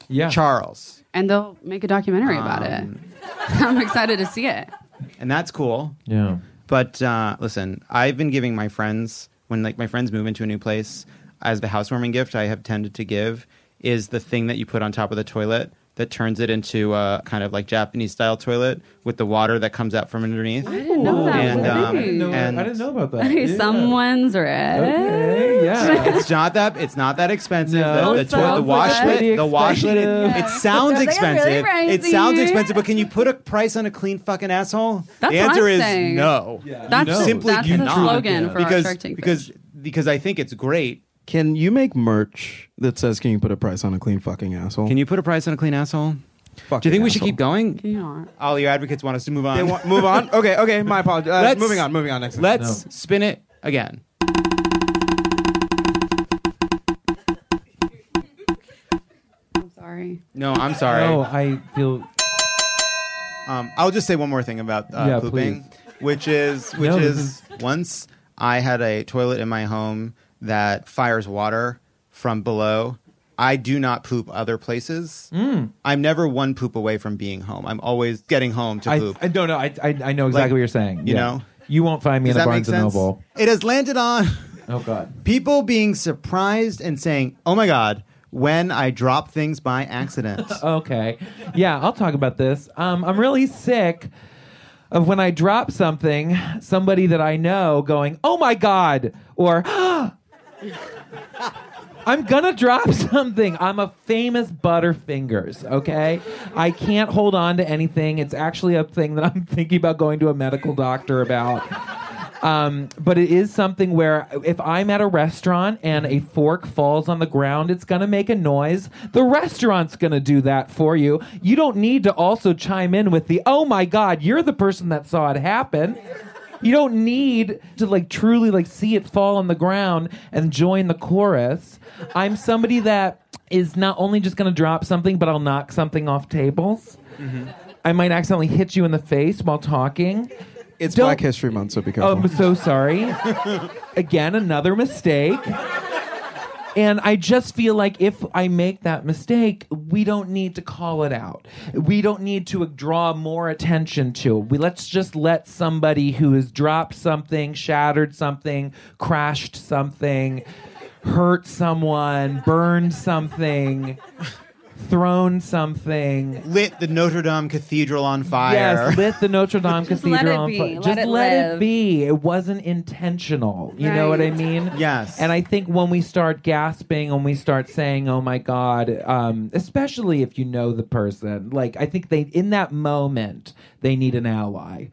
Yeah. Charles, and they'll make a documentary about it. Um, I'm excited to see it. and that's cool. Yeah. But uh, listen, I've been giving my friends when like my friends move into a new place as the housewarming gift I have tended to give is the thing that you put on top of the toilet that turns it into a kind of like Japanese style toilet with the water that comes out from underneath. I didn't know that. And, was um, a I didn't know, and- I didn't know about that. Yeah. someone's rich. Okay, yeah. it's not that it's not that expensive. No, the, it the, toi- the washlet, the washlet. It, expensive. it sounds Sounds like really expensive. it sounds expensive, but can you put a price on a clean fucking asshole? That's the what answer I'm is saying. no. That's You simply that's do the not. slogan for because our Shark Tank because because I think it's great. Can you make merch that says, "Can you put a price on a clean fucking asshole"? Can you put a price on a clean asshole? Fuck Do you think we should keep going? Can you not? All your advocates want us to move on. They want, move on. Okay, okay. My apologies. Uh, Let's- moving on. Moving on. Next. Let's spin it again. I'm sorry. No, I'm sorry. No, I feel. Um, I'll just say one more thing about uh, Yeah, pooping, which is which No, this is, once I had a toilet in my home that fires water from below I do not poop other places. Mm. I'm never one poop away from being home. I'm always getting home to I, poop. I don't know. I, I, I know exactly Like, what you're saying. you Yeah. know? You won't find me Does in a Barnes and? Noble. It has landed on Oh, God. people being surprised and saying, "Oh my god." When I drop things by accident. okay. Yeah, I'll talk about this. Um, I'm really sick of when I drop something, somebody that I know going, oh my God, or I'm gonna drop something. I'm a famous Butterfingers, okay? I can't hold on to anything. It's actually a thing that I'm thinking about going to a medical doctor about. Um, but it is something where if I'm at a restaurant and a fork falls on the ground, it's going to make a noise. The restaurant's going to do that for you. You don't need to also chime in with the, oh my God, you're the person that saw it happen. You don't need to like truly like see it fall on the ground and join the chorus. I'm somebody that is not only just going to drop something, but I'll knock something off tables. Mm-hmm. I might accidentally hit you in the face while talking. It's Don't- Black History Month, so be Oh, careful. I'm so sorry. Again, another mistake. And I just feel like if I make that mistake, we don't need to call it out. We don't need to draw more attention to it. We let's just let somebody who has dropped something, shattered something, crashed something, hurt someone, burned something, thrown something, Lit the Notre Dame Cathedral on fire. Yes, lit the Notre Dame Just Cathedral on be. fire. Let Just it let live. it be. It wasn't intentional. You know what I mean? Yes. And I think when we start gasping, when we start saying, "Oh my God," um, especially if you know the person, like I think they in that moment they need an ally.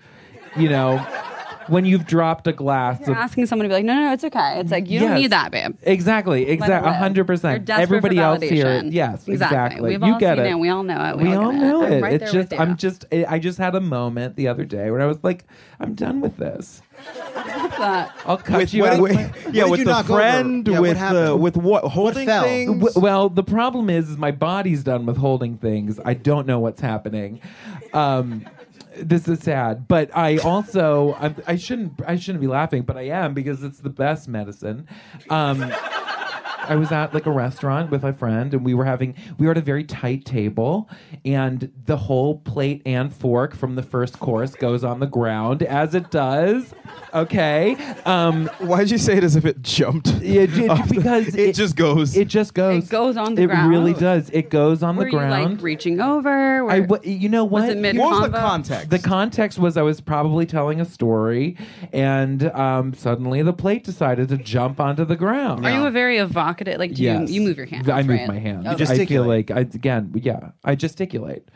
You know. When you've dropped a glass You're of asking someone to be like, no, no, no, it's okay. It's like you don't need that, babe. Exactly, it exactly, hundred percent. Everybody else here, yes, Exactly. exactly. We've you all get seen it. it. We all know it. We We, all all get it. know I'm it. right it's there just, with you. I'm just, I just had a moment the other day where I was like, I'm done with this. That. I'll cut With- you with- out. with- yeah, with you the friend, Yeah, what with the with what holding fell? things. W- well, the problem is, is my body's done with holding things. I don't know what's happening. Um, this is sad, but I also I'm, I shouldn't I shouldn't be laughing, but I am because it's the best medicine. Um, I was at like a restaurant with my friend, and we were having we were at a very tight table, and the whole plate and fork from the first course goes on the ground as it does. Okay, um, Why'd you say it as if it jumped? yeah, j- off the- because it, just goes. it just goes. It goes on the it ground. It really does. It goes on Were the you ground. like reaching over? Were, I w- you know what? was it mid what was the context? The context was I was probably telling a story, and um, suddenly the plate decided to jump onto the ground. Are you a very evocative? Like, do yes, you, you move your hands? I move right? my hands. Okay. I feel like I again, yeah, I gesticulate.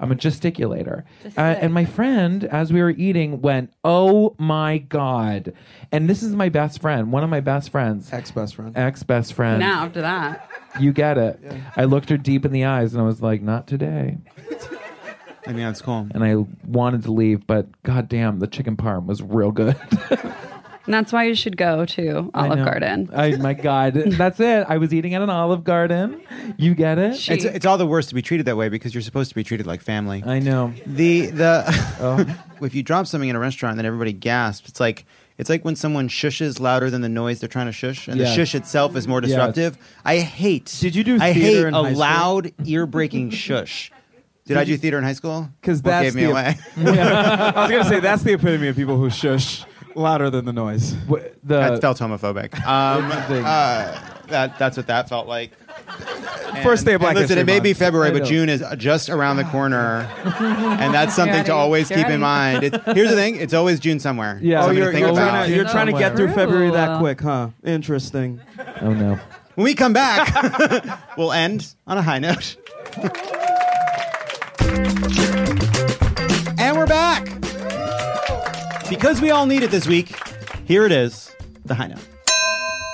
I'm a gesticulator. Just Uh, and my friend, as we were eating, went, "Oh my god!" And this is my best friend, one of my best friends, Ex best friend. ex best friend. Now after that, You get it. I looked her deep in the eyes and I was like, not today. I mean, that's cool. And I wanted to leave, but goddamn, the chicken parm was real good. and that's why you should go to Olive know. Garden. I, my God, that's it. I was eating at an Olive Garden. You get it? She- It's, it's all the worse to be treated that way because you're supposed to be treated like family. I know. The the Oh. if you drop something in a restaurant and then everybody gasps, it's like it's like when someone shushes louder than the noise they're trying to shush, and Yes. the shush itself is more Yes. disruptive. I hate. Did you do I theater hate in a high school? loud, ear-breaking shush. Did, I do theater in high school? 'Cause What that's gave me the- away. I was gonna say that's the epitome of people who shush louder than the noise. Wh- The, that felt homophobic. Um, uh, that that's what that felt like. First day of And Black listen, it may be February, but. June is just around the corner, and that's something Get to always Get keep in mind. It's, here's the thing: it's always June somewhere. Yeah. Oh, you're, think you're about. trying to you're trying to get through February that quick, huh? Interesting. oh no. When we come back, we'll end on a high note. Because we all need it this week, here it is the high note.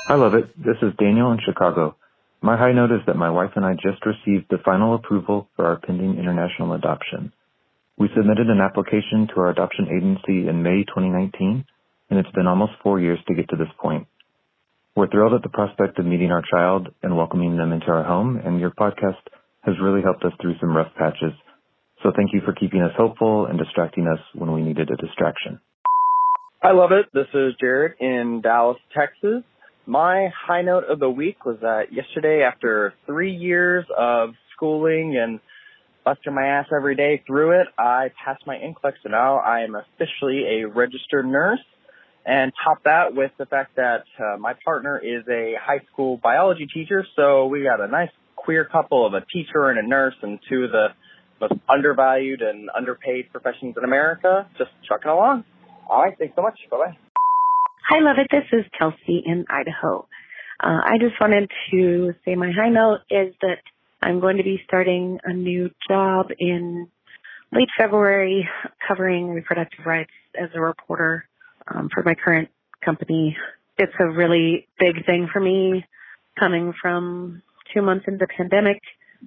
I love it. This is Daniel in Chicago. My high note is that my wife and I just received the final approval for our pending international adoption. We submitted an application to our adoption agency in May 2019, and it's been almost four years to get to this point. We're thrilled at the prospect of meeting our child and welcoming them into our home, and your podcast has really helped us through some rough patches. So thank you for keeping us hopeful and distracting us when we needed a distraction. I love it. This is Jared in Dallas, Texas. My high note of the week was that yesterday, after three years of schooling and busting my ass every day through it, I passed my NCLEX, so now I am officially a registered nurse. And top that with the fact that uh, my partner is a high school biology teacher, so we got a nice queer couple of a teacher and a nurse, and two of the most undervalued and underpaid professions in America. Just trucking along. All right, thanks so much. Bye bye. Hi, love it. This is Kelsey in Idaho. Uh, I just wanted to say my high note is that I'm going to be starting a new job in late February covering reproductive rights as a reporter um, for my current company. It's a really big thing for me coming from two months into the pandemic,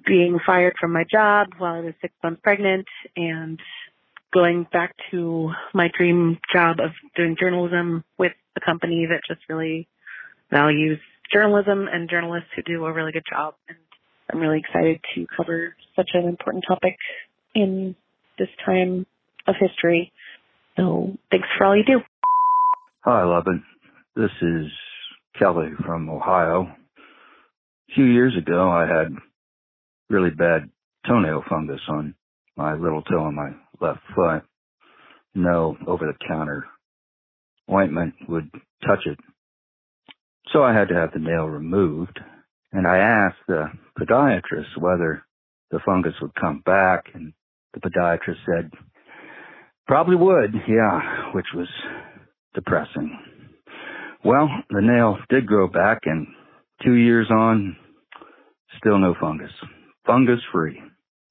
being fired from my job while I was six months pregnant and going back to my dream job of doing journalism with a company that just really values journalism and journalists who do a really good job. And I'm really excited to cover such an important topic in this time of history. So thanks for all you do. Hi, Lubin. This is Kelly from Ohio. A few years ago, I had really bad toenail fungus on my little toe on my left foot. No over the counter ointment would touch it. So I had to have the nail removed. And I asked the podiatrist whether the fungus would come back. And the podiatrist said, probably would, yeah, which was depressing. Well, the nail did grow back and two years on, still no fungus. Fungus free.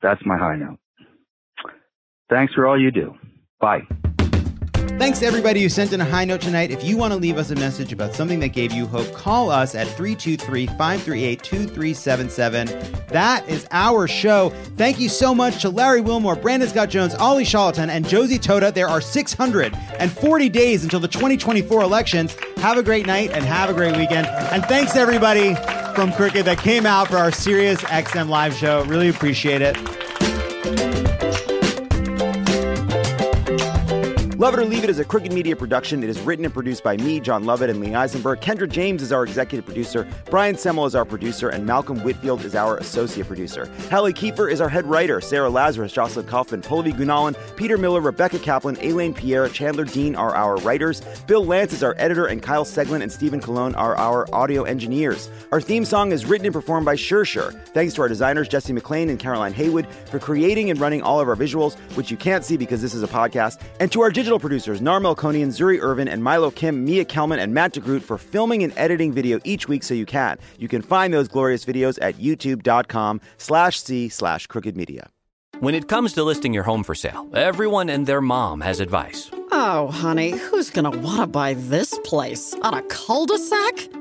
That's my high note. Thanks for all you do. Bye. Thanks to everybody who sent in a high note tonight. If you want to leave us a message about something that gave you hope, call us at 323 538 2377. That is our show. Thank you so much to Larry Wilmore, Brandon Scott Jones, Olly Sholotan, and Josie Tota. There are 640 days until the 2024 elections. Have a great night and have a great weekend. And thanks everybody from Cricket that came out for our Sirius XM live show. Really appreciate it. Love It or Leave It is a Crooked Media production. It is written and produced by me, Jon Lovett, and Lee Eisenberg. Kendra James is our executive producer. Brian Semmel is our producer, and Malcolm Whitfield is our associate producer. Hallie Kiefer is our head writer. Sarah Lazarus, Jocelyn Kaufman, Pallavi Gunalan, Peter Miller, Rebecca Kaplan, Elaine Pierre, Chandler Dean are our writers. Bill Lance is our editor, and Kyle Seglin and Stephen Cologne are our audio engineers. Our theme song is written and performed by Sure Sure. Thanks to our designers, Jesse McLean and Caroline Haywood, for creating and running all of our visuals, which you can't see because this is a podcast, and to our digital producers, Narmel Konian, Zuri Irvin, and Milo Kim, Mia Kelman, and Matt DeGroot for filming and editing video each week so you can. You can find those glorious videos at youtube.com slash c slash crooked media. When it comes to listing your home for sale, everyone and their mom has advice. Oh, honey, who's going to want to buy this place? On a cul de sac?